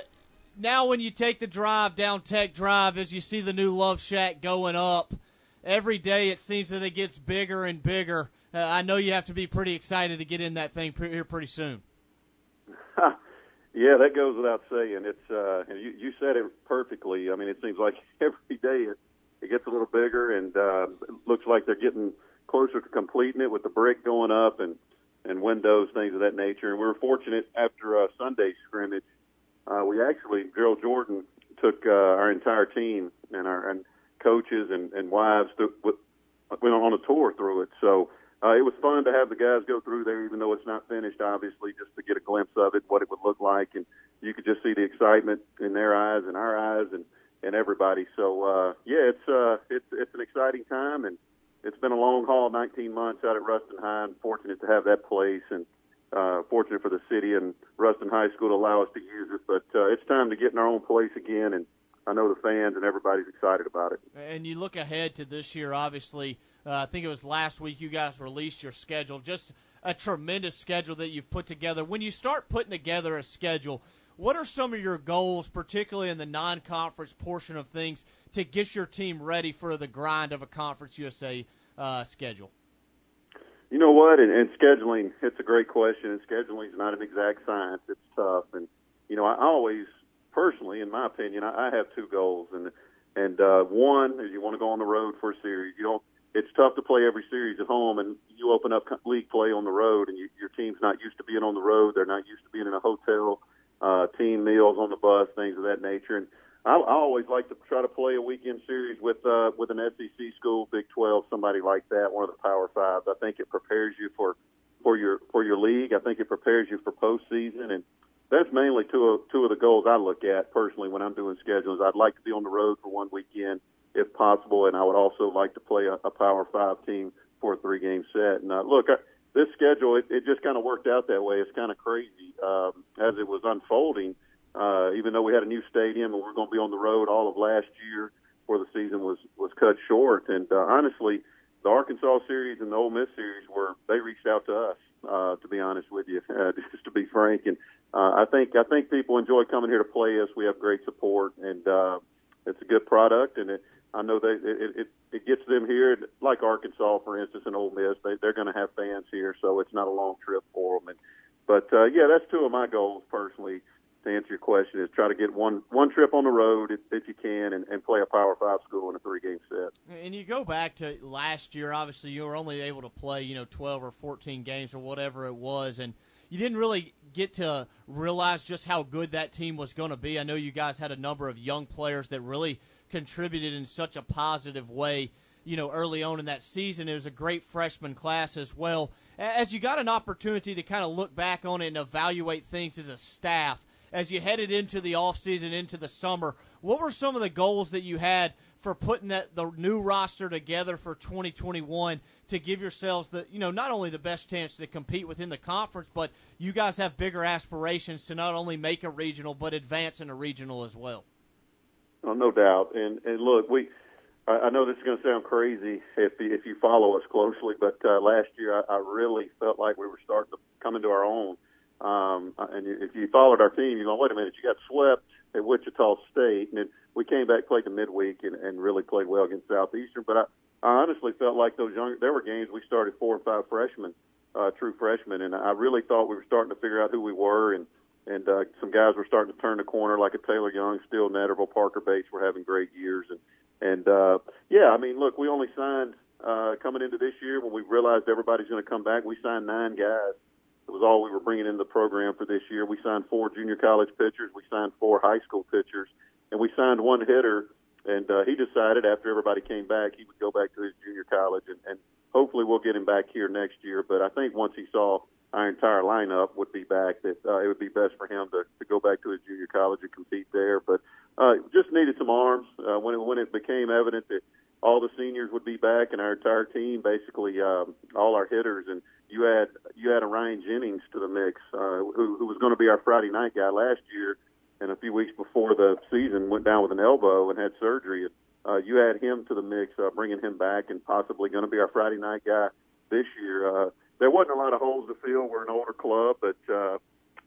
S3: now when you take the drive down Tech Drive as you see the new Love Shack going up, every day it seems that it gets bigger and bigger. Uh, I know you have to be pretty excited to get in that thing pre- here pretty soon. [LAUGHS]
S18: yeah, that goes without saying. It's uh, you, you said it perfectly. I mean, it seems like [LAUGHS] every day it, it gets a little bigger, and uh, looks like they're getting closer to completing it with the brick going up and and windows, things of that nature. And we were fortunate after a Sunday scrimmage uh, we actually Gerald Jordan took uh, our entire team and our and coaches and, and wives through, went on a tour through it. So uh, it was fun to have the guys go through there, even though it's not finished, obviously, just to get a glimpse of it, what it would look like, and you could just see the excitement in their eyes and our eyes and and everybody. So uh, yeah, it's uh, it's it's an exciting time, and it's been a long haul, 19 months out at Ruston High, and fortunate to have that place and uh, fortunate for the city and Ruston High School to allow us to use it. But uh, it's time to get in our own place again, and I know the fans and everybody's excited about it.
S3: And you look ahead to this year, obviously. Uh, I think it was last week you guys released your schedule. Just a tremendous schedule that you've put together. When you start putting together a schedule, what are some of your goals, particularly in the non-conference portion of things, to get your team ready for the grind of a Conference USA uh, schedule?
S18: You know what? And, and scheduling, it's a great question. And scheduling is not an exact science. It's tough. And you know, I always, personally, in my opinion, I, I have two goals. And and uh, one is you want to go on the road for a series. You don't. It's tough to play every series at home, and you open up league play on the road, and you, your team's not used to being on the road. They're not used to being in a hotel, uh, team meals on the bus, things of that nature. And I, I always like to try to play a weekend series with uh, with an SEC school, Big 12, somebody like that, one of the Power Fives. I think it prepares you for for your for your league. I think it prepares you for postseason, and that's mainly two of two of the goals I look at personally when I'm doing schedules. I'd like to be on the road for one weekend if possible, and I would also like to play a, a Power Five team for a three game set. And uh, look, I, this schedule it, it just kind of worked out that way. It's kind of crazy um, as it was unfolding uh, even though we had a new stadium and we are going to be on the road all of last year before the season was was cut short. And uh, honestly, the Arkansas series and the Ole Miss series were they reached out to us. Uh, to be honest with you, [LAUGHS] uh, just to be frank, and uh, I think I think people enjoy coming here to play us. We have great support, and uh, it's a good product, and it, I know they it, it it gets them here. Like Arkansas, for instance, and Ole Miss, they they're going to have fans here, so it's not a long trip for them. And but uh, yeah, that's two of my goals personally to answer your question is try to get one one trip on the road if, if you can and, and play a Power Five school in a three game set.
S3: And you go back to last year. Obviously, you were only able to play you know twelve or fourteen games or whatever it was, and you didn't really get to realize just how good that team was going to be. I know you guys had a number of young players that really contributed in such a positive way. You know, early on in that season, it was a great freshman class as well. As you got an opportunity to kind of look back on it and evaluate things as a staff, as you headed into the offseason, into the summer. What were some of the goals that you had for putting that the new roster together for 2021 to give yourselves the you know not only the best chance to compete within the conference, but you guys have bigger aspirations to not only make a regional but advance in a regional as well.
S18: Oh, no doubt. And and look, we I know this is going to sound crazy if if you follow us closely, but uh, last year I, I really felt like we were starting to come into our own. Um, and if you followed our team, you go, wait a minute, you got swept at Wichita State, and then we came back, played the midweek, and, and really played well against Southeastern. But I, I honestly felt like those young, there were games we started four and five freshmen, uh, true freshmen, and I really thought we were starting to figure out who we were, and and uh, some guys were starting to turn the corner, like a Taylor Young, Steele Netterville, Parker Bates were having great years, and and uh, yeah, I mean, look, we only signed uh, coming into this year when we realized everybody's going to come back. We signed nine guys. It was all we were bringing into the program for this year. We signed four junior college pitchers. We signed four high school pitchers, and we signed one hitter. And uh, he decided after everybody came back, he would go back to his junior college, and, and hopefully we'll get him back here next year. But I think once he saw our entire lineup would be back, that uh, it would be best for him to, to go back to his junior college and compete there. But uh, just needed some arms uh, when it, when it became evident that all the seniors would be back and our entire team, basically um, all our hitters, and you had you had a Ryan Jennings to the mix, uh, who, who was going to be our Friday night guy last year, and a few weeks before the season went down with an elbow and had surgery. Uh, you add him to the mix, uh, bringing him back, and possibly going to be our Friday night guy this year. Uh, there wasn't a lot of holes to fill. We're an older club, but uh,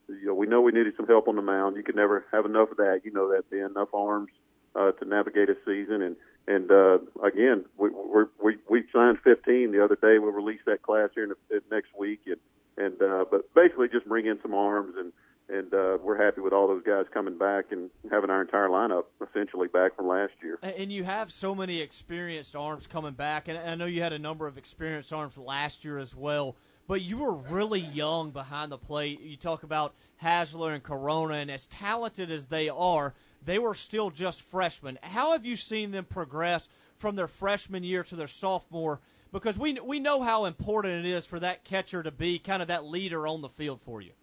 S18: you know we know we needed some help on the mound. You could never have enough of that. You know that being enough arms uh, to navigate a season. And and uh, again, we we're, we we signed 15 the other day. We'll release that class here in the, next week. And and uh, but basically just bring in some arms and and uh, we're happy with all those guys coming back and having our entire lineup essentially back from last year.
S3: And you have so many experienced arms coming back, and I know you had a number of experienced arms last year as well. But you were really young behind the plate. You talk about Hasler and Corona, and as talented as they are, they were still just freshmen. How have you seen them progress from their freshman year to their sophomore? Because we we know how important it is for that catcher to be kind of that leader on the field for you.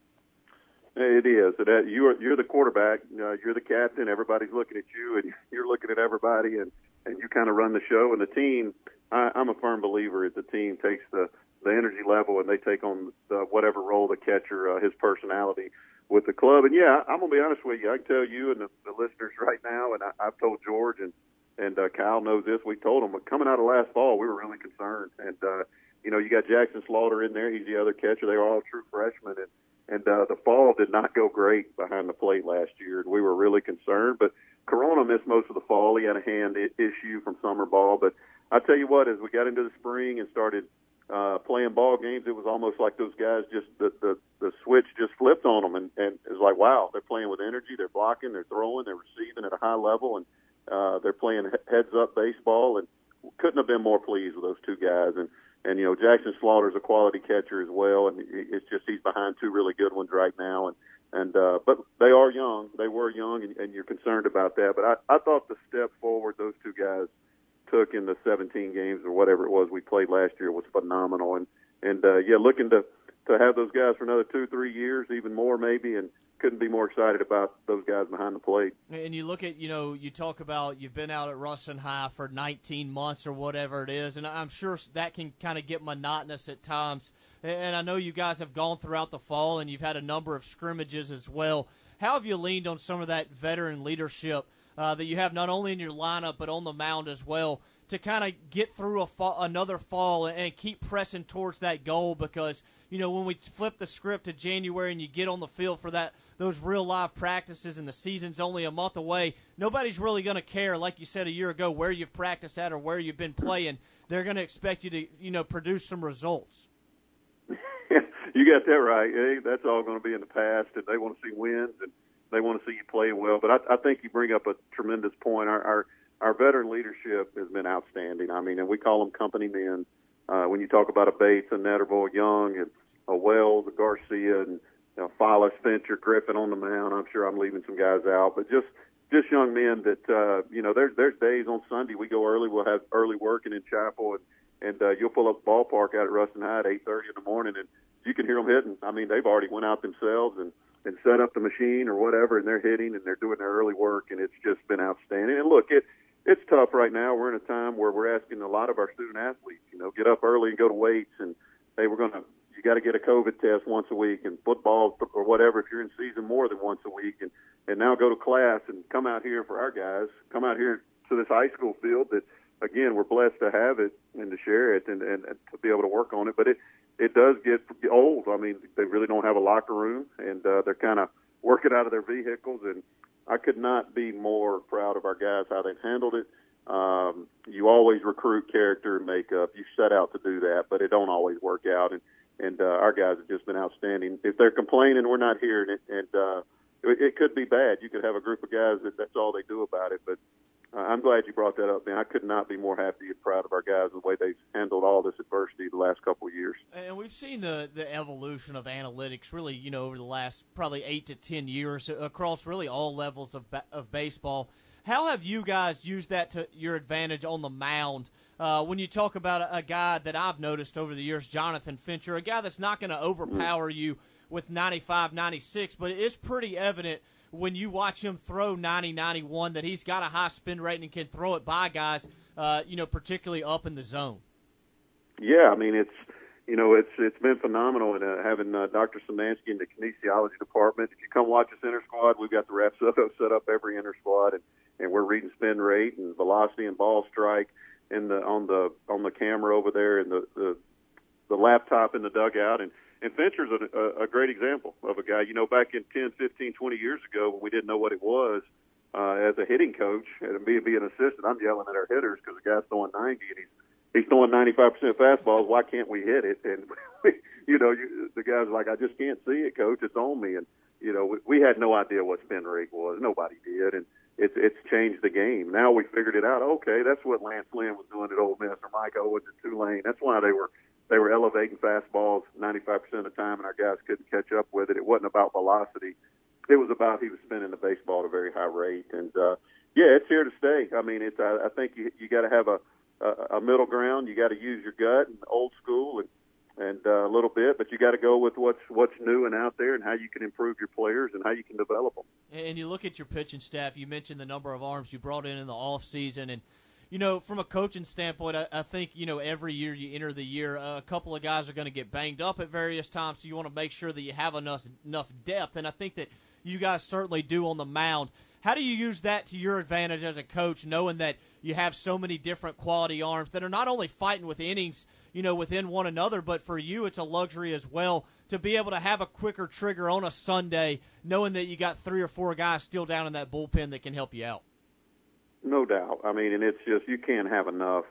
S18: It is. That you're you're the quarterback. Uh, you're the captain. Everybody's looking at you, and [LAUGHS] you're looking at everybody, and and you kind of run the show. And the team, I, I'm a firm believer that the team takes the the energy level, and they take on the, whatever role the catcher, uh, his personality with the club. And yeah, I'm gonna be honest with you. I can tell you and the, the listeners right now, and I, I've told George and and uh, Kyle knows this. We told him, but coming out of last fall, we were really concerned. And uh, you know, you got Jackson Slaughter in there. He's the other catcher. They were all true freshmen, and and uh, the fall did not go great behind the plate last year, and we were really concerned. But Corona missed most of the fall. He had a hand issue from summer ball. But I tell you what, as we got into the spring and started uh, playing ball games, it was almost like those guys just the the, the switch just flipped on them, and, and it was like, wow, they're playing with energy, they're blocking, they're throwing, they're receiving at a high level, and uh, they're playing heads up baseball, and couldn't have been more pleased with those two guys. And and you know Jackson Slaughter's a quality catcher as well, and it's just he's behind two really good ones right now, and and uh, but they are young, they were young, and, and you're concerned about that. But I, I thought the step forward those two guys took in the 17 games or whatever it was we played last year was phenomenal, and and uh, yeah, looking to to have those guys for another two three years, even more maybe, and couldn't be more excited about those guys behind the plate.
S3: And you look at, you know, you talk about you've been out at Ruston High for 19 months or whatever it is, and I'm sure that can kind of get monotonous at times. And I know you guys have gone throughout the fall and you've had a number of scrimmages as well. How have you leaned on some of that veteran leadership uh, that you have not only in your lineup but on the mound as well to kind of get through a another fall and keep pressing towards that goal? Because you know when we flip the script to January and you get on the field for that those real live practices and the season's only a month away, nobody's really going to care, like you said a year ago, where you've practiced at or where you've been playing. They're going to expect you to, you know, produce some results. [LAUGHS]
S18: you got that right. Hey, that's all going to be in the past, and they want to see wins and they want to see you play well. But I, I think you bring up a tremendous point. Our, our our veteran leadership has been outstanding. I mean, and we call them company men. Uh, when you talk about a Bates, a Netterville, Young, and a Wells, a Garcia, and you know, Follis, Fincher, Griffin on the mound. I'm sure I'm leaving some guys out, but just just young men that uh, you know. There's there's days on Sunday we go early. We'll have early working in chapel, and and uh, you'll pull up ballpark out at Ruston High at 8:30 in the morning, and you can hear them hitting. I mean, they've already went out themselves and and set up the machine or whatever, and they're hitting and they're doing their early work, and it's just been outstanding. And look, it it's tough right now. We're in a time where we're asking a lot of our student athletes, you know, get up early and go to weights, and hey, we're going to you got to get a COVID test once a week, and football or whatever if you're in season more than once a week, and and now go to class and come out here for our guys, come out here to this high school field that again, we're blessed to have it and to share it and, and, and to be able to work on it. But it it does get old. I mean, they really don't have a locker room, and uh, they're kind of working out of their vehicles. And I could not be more proud of our guys how they've handled it. Um, you always recruit character and makeup. You set out to do that, but it don't always work out. And and uh, our guys have just been outstanding. If they're complaining, we're not hearing it, and uh, it, it could be bad. You could have a group of guys that that's all they do about it, but uh, I'm glad you brought that up, man. I could not be more happy and proud of our guys the way they've handled all this adversity the last couple of years.
S3: And we've seen the the evolution of analytics, really, you know, over the last probably eight to ten years across really all levels of of baseball. How have you guys used that to your advantage on the mound? Uh, when you talk about a, a, guy that I've noticed over the years, Jonathan Fincher, a guy that's not going to overpower you with 95, 96, but it is pretty evident – when you watch him throw 90 91 that he's got a high spin rate and can throw it by guys, uh, you know, particularly up in the zone.
S18: Yeah, I mean, it's. You know, it's it's been phenomenal, and uh, having uh, Dr. Samansky in the kinesiology department. If you come watch us inner squad, we've got the reps [LAUGHS] set up every inner squad, and and we're reading spin rate and velocity and ball strike in the on the on the camera over there and the the the laptop in the dugout and and Fincher's a, a great example of a guy. You know, back in 10, 15, 20 years ago when we didn't know what it was, uh, as a hitting coach and me being an assistant, I'm yelling at our hitters because the guy's throwing 90 and he's he's throwing 95% fastballs. Why can't we hit it? And [LAUGHS] you know, you, the guy's like, I just can't see it, coach. It's on me. And you know, we, we had no idea what spin rate was. Nobody did, and it's it's changed the game. Now we figured it out. Okay, that's what Lance Lynn was doing at Ole Miss or Micah Owings at Tulane. That's why they were they were elevating fastballs 95% of the time, and our guys couldn't catch up with it. It wasn't about velocity; it was about he was spinning the baseball at a very high rate. And uh, yeah, it's here to stay. I mean, it's I, I think you you got to have a, a a middle ground. You got to use your gut and old school and and uh, a little bit, but you got to go with what's what's new and out there, and how you can improve your players and how you can develop them.
S3: And you look at your pitching staff. You mentioned the number of arms you brought in in the off season, and you know, from a coaching standpoint, I, I, think you know every year you enter the year, uh, a couple of guys are going to get banged up at various times, so you want to make sure that you have enough enough depth, and I think that you guys certainly do on the mound. How do you use that to your advantage as a coach, knowing that you have so many different quality arms that are not only fighting with innings, you know, within one another, but for you, it's a luxury as well to be able to have a quicker trigger on a Sunday, knowing that you got three or four guys still down in that bullpen that can help you out.
S18: No doubt. I mean, and it's just you can't have enough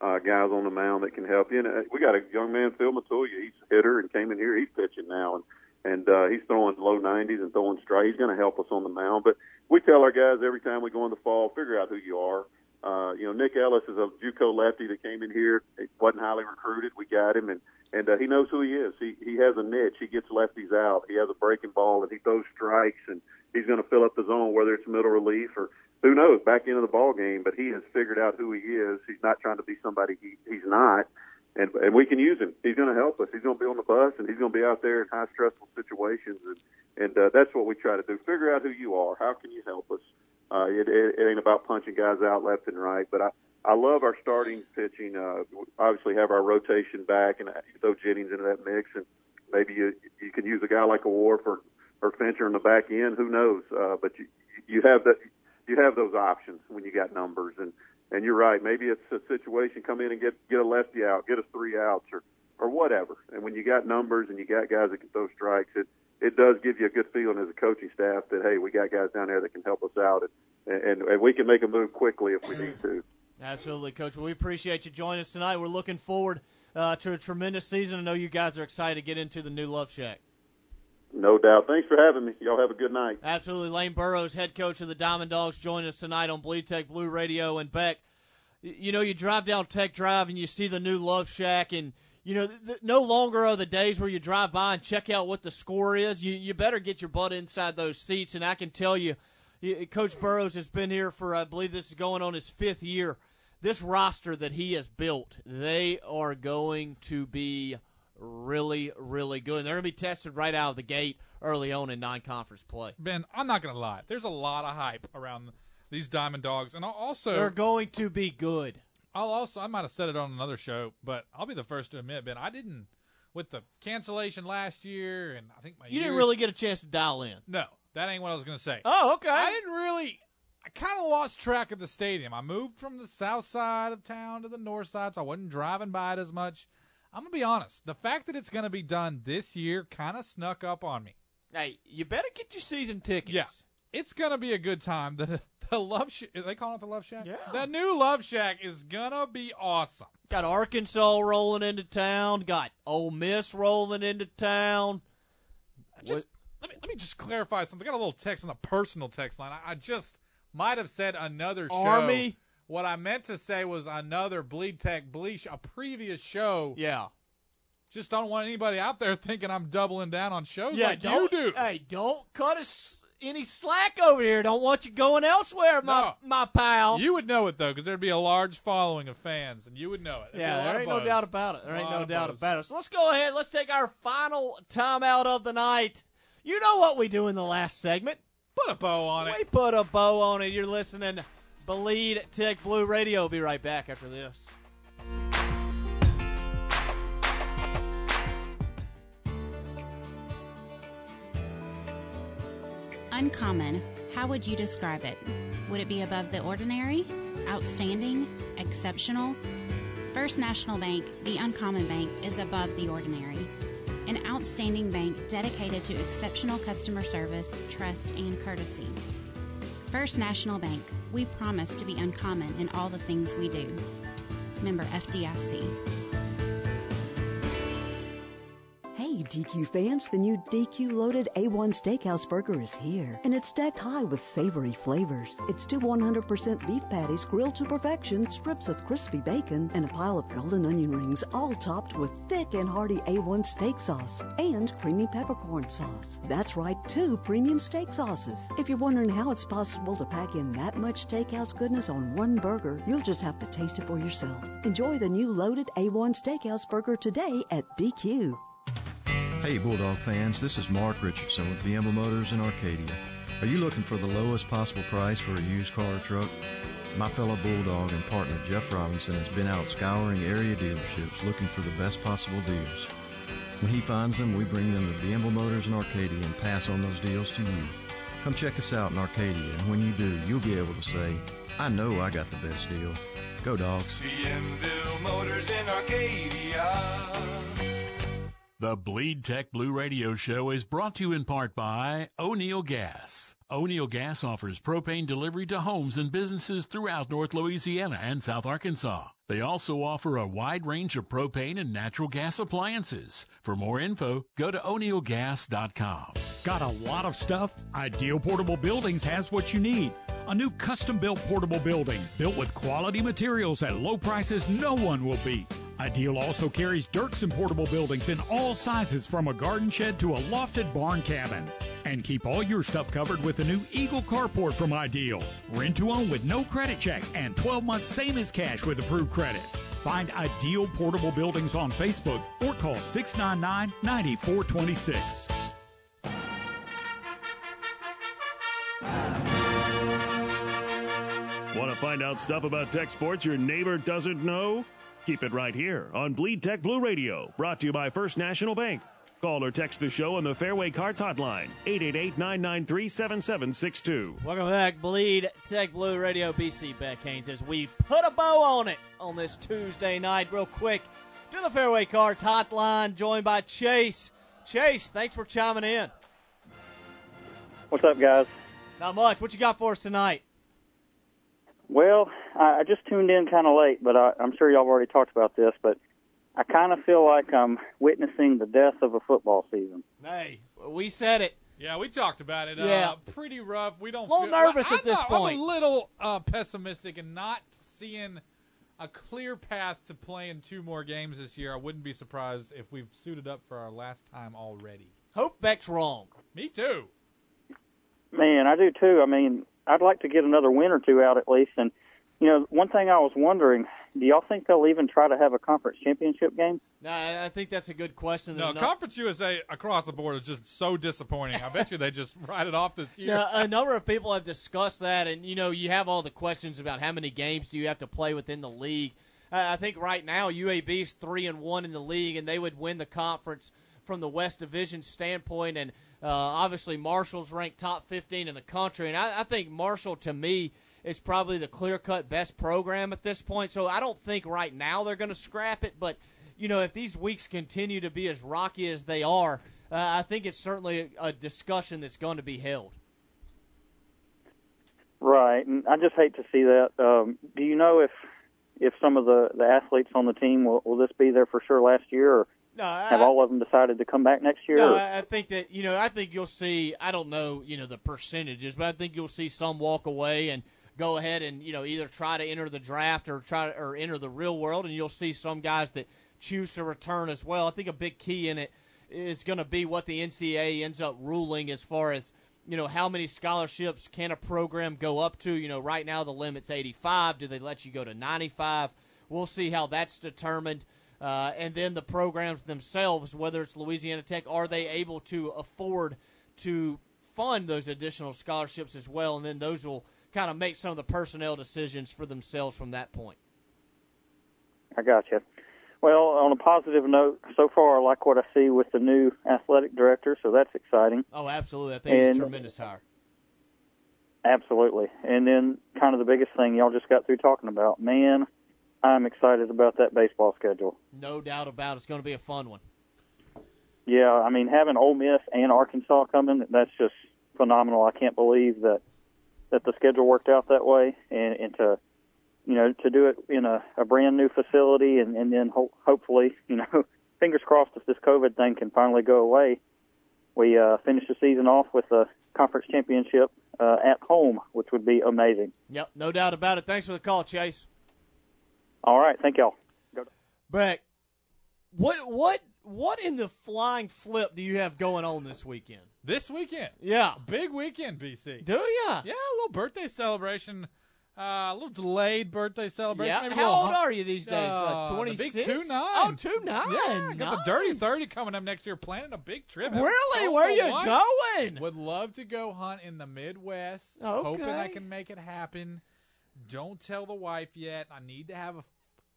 S18: uh, guys on the mound that can help you. And uh, we got a young man, Phil Matulia. He's a hitter and came in here. He's pitching now, and and uh, he's throwing low 90s and throwing straight. He's going to help us on the mound. But we tell our guys every time we go in the fall, figure out who you are. Uh, you know, Nick Ellis is a JUCO lefty that came in here. He wasn't highly recruited. We got him, and and uh, he knows who he is. He he has a niche. He gets lefties out. He has a breaking ball, and he throws strikes, and he's going to fill up the zone, whether it's middle relief or who knows, back into the ball game. But he has figured out who he is. He's not trying to be somebody he, he's not, and and we can use him. He's going to help us. He's going to be on the bus, and he's going to be out there in high stressful situations, and and uh, that's what we try to do. Figure out who you are. How can you help us? Uh, it, it, it ain't about punching guys out left and right, but I. I love our starting pitching. Uh, obviously, have our rotation back and throw Jennings into that mix, and maybe you you can use a guy like a War for or Fincher in the back end. Who knows? Uh, but you you have that you have those options when you got numbers. And and you're right. Maybe it's a situation come in and get get a lefty out, get us three outs, or or whatever. And when you got numbers and you got guys that can throw strikes, it it does give you a good feeling as a coaching staff that hey, we got guys down there that can help us out, and and, and we can make a move quickly if we need to.
S3: Absolutely, Coach. Well, we appreciate you joining us tonight. We're looking forward uh, to a tremendous season. I know you guys are excited to get into the new Love Shack.
S18: No doubt. Thanks for having me. Y'all have a good night.
S3: Absolutely. Lane Burroughs, head coach of the Diamond Dogs, joining us tonight on Bleed Tech Blue Radio. And Beck, you know, you drive down Tech Drive and you see the new Love Shack, and you know, th- no longer are the days where you drive by and check out what the score is. You you better get your butt inside those seats. And I can tell you, Coach Burroughs has been here for I believe this is going on his fifth year. This roster that he has built, they are going to be really, really good. And they're going to be tested right out of the gate early on in non-conference play.
S6: Ben, I'm not going to lie. There's a lot of hype around these Diamond Dogs, and also
S3: they're going to be good.
S6: I'll also I might have said it on another show, but I'll be the first to admit, Ben, I didn't with the cancellation last year, and I think my
S3: you didn't really get a chance to dial in.
S6: No, that ain't what I was going to say.
S3: Oh, okay.
S6: I didn't really. I kind of lost track of the stadium. I moved from the south side of town to the north side, so I wasn't driving by it as much. I'm gonna be honest. The fact that it's gonna be done this year kind of snuck up on me.
S3: Hey, you better get your season tickets.
S6: Yeah, it's gonna be a good time. [LAUGHS] The the Love Shack, they call it the Love Shack.
S3: Yeah.
S6: the new Love Shack is gonna be awesome.
S3: Got Arkansas rolling into town. Got Ole Miss rolling into town.
S6: Just let me let me just clarify something. I got a little text on the personal text line. I, I just might have said another show.
S3: Army?
S6: What I meant to say was another Bleed Tech Bleach, a previous show.
S3: Yeah.
S6: Just don't want anybody out there thinking I'm doubling down on shows
S3: Yeah,
S6: like you
S3: don't,
S6: do.
S3: Hey, don't cut us any slack over here. Don't want you going elsewhere, my my pal.
S6: You would know it though, because there'd be a large following of fans, and you would know it. There'd
S3: Yeah, there ain't no doubt about it. There ain't no doubt
S6: buzz.
S3: about it. So let's go ahead. Let's take our final timeout of the night. You know what we do in the last segment.
S6: Put a bow on it.
S3: We put a bow on it. You're listening Bleed Tech Blue Radio. Be right back after this.
S8: Uncommon. How would you describe it? Would it be above the ordinary? Outstanding? Exceptional? First National Bank, the Uncommon Bank, is above the ordinary. An outstanding bank dedicated to exceptional customer service, trust, and courtesy. First National Bank, we promise to be uncommon in all the things we do. Member FDIC.
S14: DQ fans, the new DQ loaded A1 Steakhouse Burger is here, and it's stacked high with savory flavors. It's two 100% beef patties grilled to perfection, strips of crispy bacon, and a pile of golden onion rings, all topped with thick and hearty A1 steak sauce and creamy peppercorn sauce. That's right, two premium steak sauces. If you're wondering how it's possible to pack in that much steakhouse goodness on one burger, you'll just have to taste it for yourself. Enjoy the new loaded A1 Steakhouse Burger today at DQ.
S15: Hey, Bulldog fans, this is Mark Richardson with Bienville Motors in Arcadia. Are you looking for the lowest possible price for a used car or truck? My fellow Bulldog and partner Jeff Robinson has been out scouring area dealerships looking for the best possible deals. When he finds them, we bring them to Bienville Motors in Arcadia and pass on those deals to you. Come check us out in Arcadia, and when you do, you'll be able to say, I know I got the best deal. Go, dogs.
S9: Bienville Motors in Arcadia.
S17: The Bleed Tech Blue Radio Show is brought to you in part by O'Neill Gas. O'Neill Gas offers propane delivery to homes and businesses throughout North Louisiana and South Arkansas. They also offer a wide range of propane and natural gas appliances. For more info, go to o'neillgas.com.
S11: Got a lot of stuff? Ideal Portable Buildings has what you need. A new custom built portable building, built with quality materials at low prices no one will beat. Ideal also carries Derksen portable buildings in all sizes from a garden shed to a lofted barn cabin. And keep all your stuff covered with the new Eagle Carport from Ideal. Rent to own with no credit check and 12 months same as cash with approved credit. Find Ideal Portable Buildings on Facebook or call 699 9426.
S5: Find out stuff about tech sports your neighbor doesn't know? Keep it right here on Bleed Tech Blue Radio, brought to you by First National Bank. Call or text the show on the Fairway Carts Hotline, 888-993-7762.
S3: Welcome back, Bleed Tech Blue Radio. BC Beck Haynes as we put a bow on it on this Tuesday night. Real quick, to the Fairway Carts Hotline, joined by Chase. Chase, thanks for chiming in.
S19: What's up, guys?
S3: Not much. What you got for us tonight?
S19: Well, I I just tuned in kind of late, but I, I'm sure y'all have already talked about this. But I kind of feel like I'm witnessing the death of a football season.
S3: Hey, we said it.
S6: Yeah, we talked about it.
S3: Yeah.
S6: Uh, pretty rough. We don't.
S3: A little
S6: feel,
S3: nervous
S6: I'm
S3: at this
S6: not-
S3: point.
S6: I'm a little uh, pessimistic and not seeing a clear path to playing two more games this year. I wouldn't be surprised if we've suited up for our last time already.
S3: Hope Beck's wrong.
S6: Me too.
S19: Man, I do too. I mean, I'd like to get another win or two out at least. And you know, one thing I was wondering: Do y'all think they'll even try to have a conference championship game?
S3: No, I I think that's a good question.
S6: No,
S3: There's no-
S6: Conference USA across the board is just so disappointing. I bet you they just [LAUGHS] write it off this year.
S3: Yeah, a number of people have discussed that, and you know, you have all the questions about how many games do you have to play within the league. Uh, I think right now UAB's three and one in the league, and they would win the conference from the West Division standpoint. And Uh, obviously, Marshall's ranked top 15 in the country, and I, I think Marshall, to me, is probably the clear cut best program at this point. So I don't think right now they're going to scrap it, but you know, if these weeks continue to be as rocky as they are, uh, I think it's certainly a, discussion that's going to be held.
S19: Right, and I just hate to see that. Um, do you know if if some of the the athletes on the team will, will this be there for sure last year, or
S3: No, I-
S19: have all of them decided to come back next year?
S3: No, I I think that you know, I think you'll see. I don't know, you know, the percentages, but I think you'll see some walk away and go ahead and you know either try to enter the draft or try to, or enter the real world, and you'll see some guys that choose to return as well. I think a big key in it is going to be what the NCAA ends up ruling as far as you know how many scholarships can a program go up to. You know, right now the limit's 85. Do they let you go to 95? We'll see how that's determined. Uh, and then the programs themselves, whether it's Louisiana Tech, are they able to afford to fund those additional scholarships as well? And then those will kind of make some of the personnel decisions for themselves from that point.
S19: I got you. Well, on a positive note, so far I like what I see with the new athletic director, so that's exciting.
S3: Oh, absolutely. I think it's a tremendous hire.
S19: Absolutely. And then kind of the biggest thing y'all just got through talking about. Man, I'm excited about that baseball schedule.
S3: No doubt about it. It's going to be a fun one.
S19: Yeah, I mean having Ole Miss and Arkansas coming, that's just phenomenal. I can't believe that that the schedule worked out that way and, and to you know, to do it in a, a brand new facility and, and then ho- hopefully, you know, [LAUGHS] fingers crossed if this COVID thing can finally go away, we uh, finish the season off with a conference championship uh, at home, which would be amazing.
S3: Yep, no doubt about it. Thanks for the call, Chase.
S19: All right, thank y'all.
S3: Beck, what what what in the flying flip do you have going on this weekend?
S6: This weekend.
S3: Yeah.
S6: Big weekend, BC.
S3: Do ya?
S6: Yeah, a little birthday celebration. Uh, a little delayed birthday celebration.
S3: Yeah.
S6: Maybe
S3: How old
S6: hun-
S3: are you these days?
S6: Uh,
S3: like
S6: the big
S3: 26?
S6: two nine.
S3: Oh, two nine.
S6: Yeah, got the dirty thirty coming up next year. Planning a big trip.
S3: Really? Where
S6: know
S3: you
S6: why.
S3: going?
S6: Would love to go hunt in the Midwest. Okay. Hoping I can make it happen. Don't tell the wife yet. I need to have a,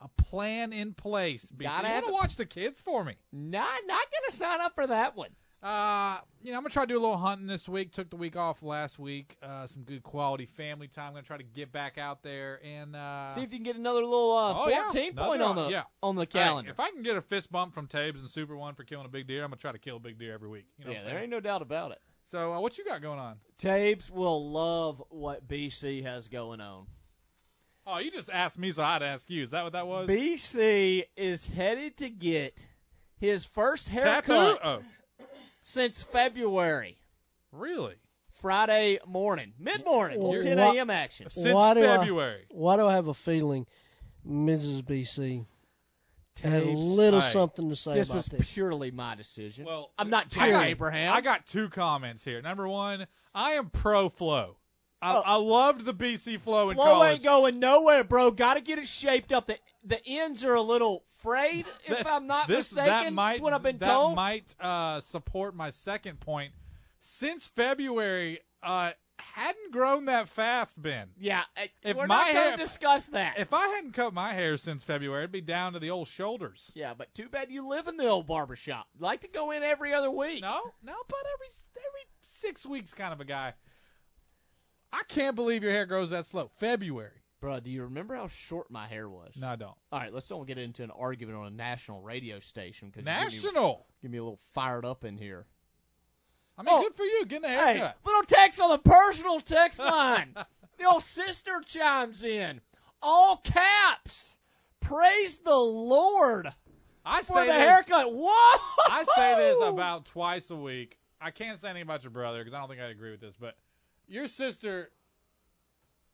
S6: a plan in place. BC.
S3: Gotta
S6: you
S3: have
S6: want to watch the kids for me?
S3: Not not gonna sign up for that one.
S6: Uh, you know, I'm gonna try to do a little hunting this week. Took the week off last week. Uh, some good quality family time. I'm gonna try to get back out there and uh,
S3: See if you can get another little uh,
S6: oh,
S3: 14
S6: Another
S3: point on the
S6: yeah.
S3: on the
S6: Hey,
S3: calendar.
S6: if I can get a fist bump from Tabes and Super One for killing a big deer, I'm gonna try to kill a big deer every week. You know
S3: yeah, there ain't no doubt about it.
S6: So, uh, what you got going on?
S3: Tabes will love what BC has going on.
S6: Oh, you just asked me, so I'd ask you. Is that what that was?
S3: BC is headed to get his first haircut
S6: Oh,
S3: since February.
S6: really?
S3: Friday morning, mid morning,
S7: Well,
S3: 10 a.m. action.
S6: Since
S7: why
S6: February.
S7: I, why do I have a feeling Mrs. BC had a little
S6: Hey,
S7: something to say
S3: This
S7: about
S3: was
S7: this?
S3: purely my decision.
S6: Well,
S3: I'm not
S6: I
S3: Jerry
S6: got-
S3: Abraham.
S6: I got two comments here. Number one, I am pro flow. I,
S3: Oh.
S6: I loved the BC flow in
S3: Flow
S6: college.
S3: ain't going nowhere, bro. Got to get it shaped up. The the ends are a little frayed, if
S6: This-
S3: I'm not
S6: this,
S3: mistaken.
S6: That might,
S3: That's what I've been
S6: that
S3: told.
S6: might uh, support my second point. Since February, uh, hadn't grown that fast, Ben.
S3: yeah,
S6: If
S3: we're
S6: my
S3: not going
S6: hair-
S3: to discuss that.
S6: If I hadn't cut my hair since February, it'd be down to the old shoulders.
S3: yeah, but too bad you live in the old barber shop. Like to go in every other week.
S6: No, no, but every every six weeks, kind of a guy. I can't believe your hair grows that slow. February.
S3: Bro, do you remember how short my hair was?
S6: No, I don't.
S3: All right, let's don't get into an argument on a national radio station. Cause
S6: National.
S3: Give me, a little fired up in here.
S6: I mean,
S3: Oh.
S6: good for you getting a
S3: Hey,
S6: haircut.
S3: little text on the personal text line. [LAUGHS] the old sister chimes in. All caps. Praise the Lord
S6: I
S3: for
S6: say
S3: the
S6: this,
S3: haircut. Whoa!
S6: I say this [LAUGHS] about twice a week. I can't say anything about your brother because I don't think I agree with this, but your sister,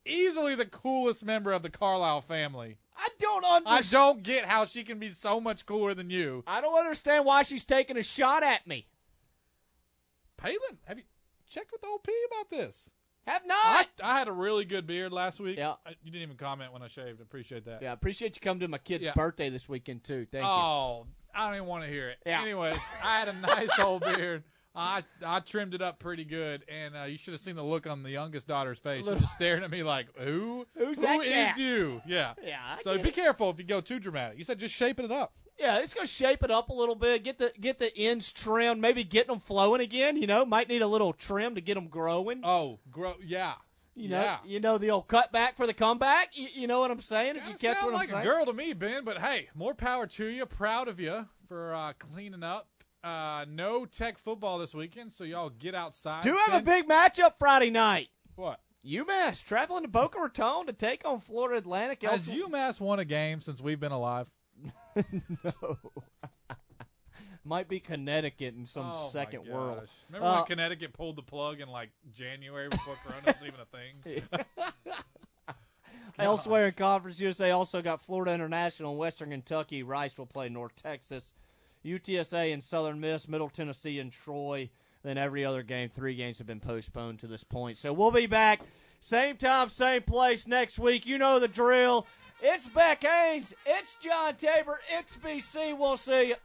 S6: easily the coolest member of the Carlisle family.
S3: I don't understand.
S6: I don't get how she can be so much cooler than you.
S3: I don't understand why she's taking a shot at me.
S6: Palin, have you checked with the OP about this?
S3: Have
S6: I,
S3: not.
S6: I had a really good beard last week.
S3: Yeah.
S6: I, you didn't even comment when I shaved. Appreciate that.
S3: Yeah, I appreciate you coming to my kid's
S6: Yeah.
S3: birthday this weekend too. Thank you.
S6: oh, I don't even want to hear it.
S3: Yeah.
S6: Anyways, I had a nice [LAUGHS] old beard. I I trimmed it up pretty good, and uh, you should have seen the look on the youngest daughter's face. She was just staring at me like, "Who? [LAUGHS]
S3: Who's
S6: Who
S3: that
S6: is
S3: cat?"
S6: you?" Yeah. [LAUGHS]
S3: Yeah, I
S6: So be
S3: it.
S6: careful if you go too dramatic. You said just shaping it up.
S3: Yeah, it's gonna shape it up a little bit. Get the get the ends trimmed. Maybe getting them flowing again. You know, might need a little trim to get them growing.
S6: Oh, grow. Yeah.
S3: You know,
S6: yeah.
S3: you know the old cutback for the comeback. You, you know what I'm saying? If you catch what
S6: like
S3: I'm saying.
S6: a girl to me, Ben. But hey, more power to you. Proud of you for uh, cleaning up. Uh, no tech football this weekend, so y'all get outside.
S3: Do have a big matchup Friday night.
S6: What?
S3: UMass traveling to Boca Raton to take on Florida Atlantic.
S6: Has
S3: Also-
S6: UMass won a game since we've been alive? [LAUGHS]
S3: no. [LAUGHS] Might be Connecticut in some
S6: Oh,
S3: second world.
S6: Remember
S3: Uh,
S6: when Connecticut pulled the plug in like January before [LAUGHS] Corona was even a thing?
S3: Elsewhere in Conference USA, also got Florida International and Western Kentucky. Rice will play North Texas, UTSA and Southern Miss, Middle Tennessee and Troy. Then every other game, three games have been postponed to this point. So we'll be back same time, same place next week. You know the drill. It's Beck Haynes. It's John Tabor. It's BC. We'll see you.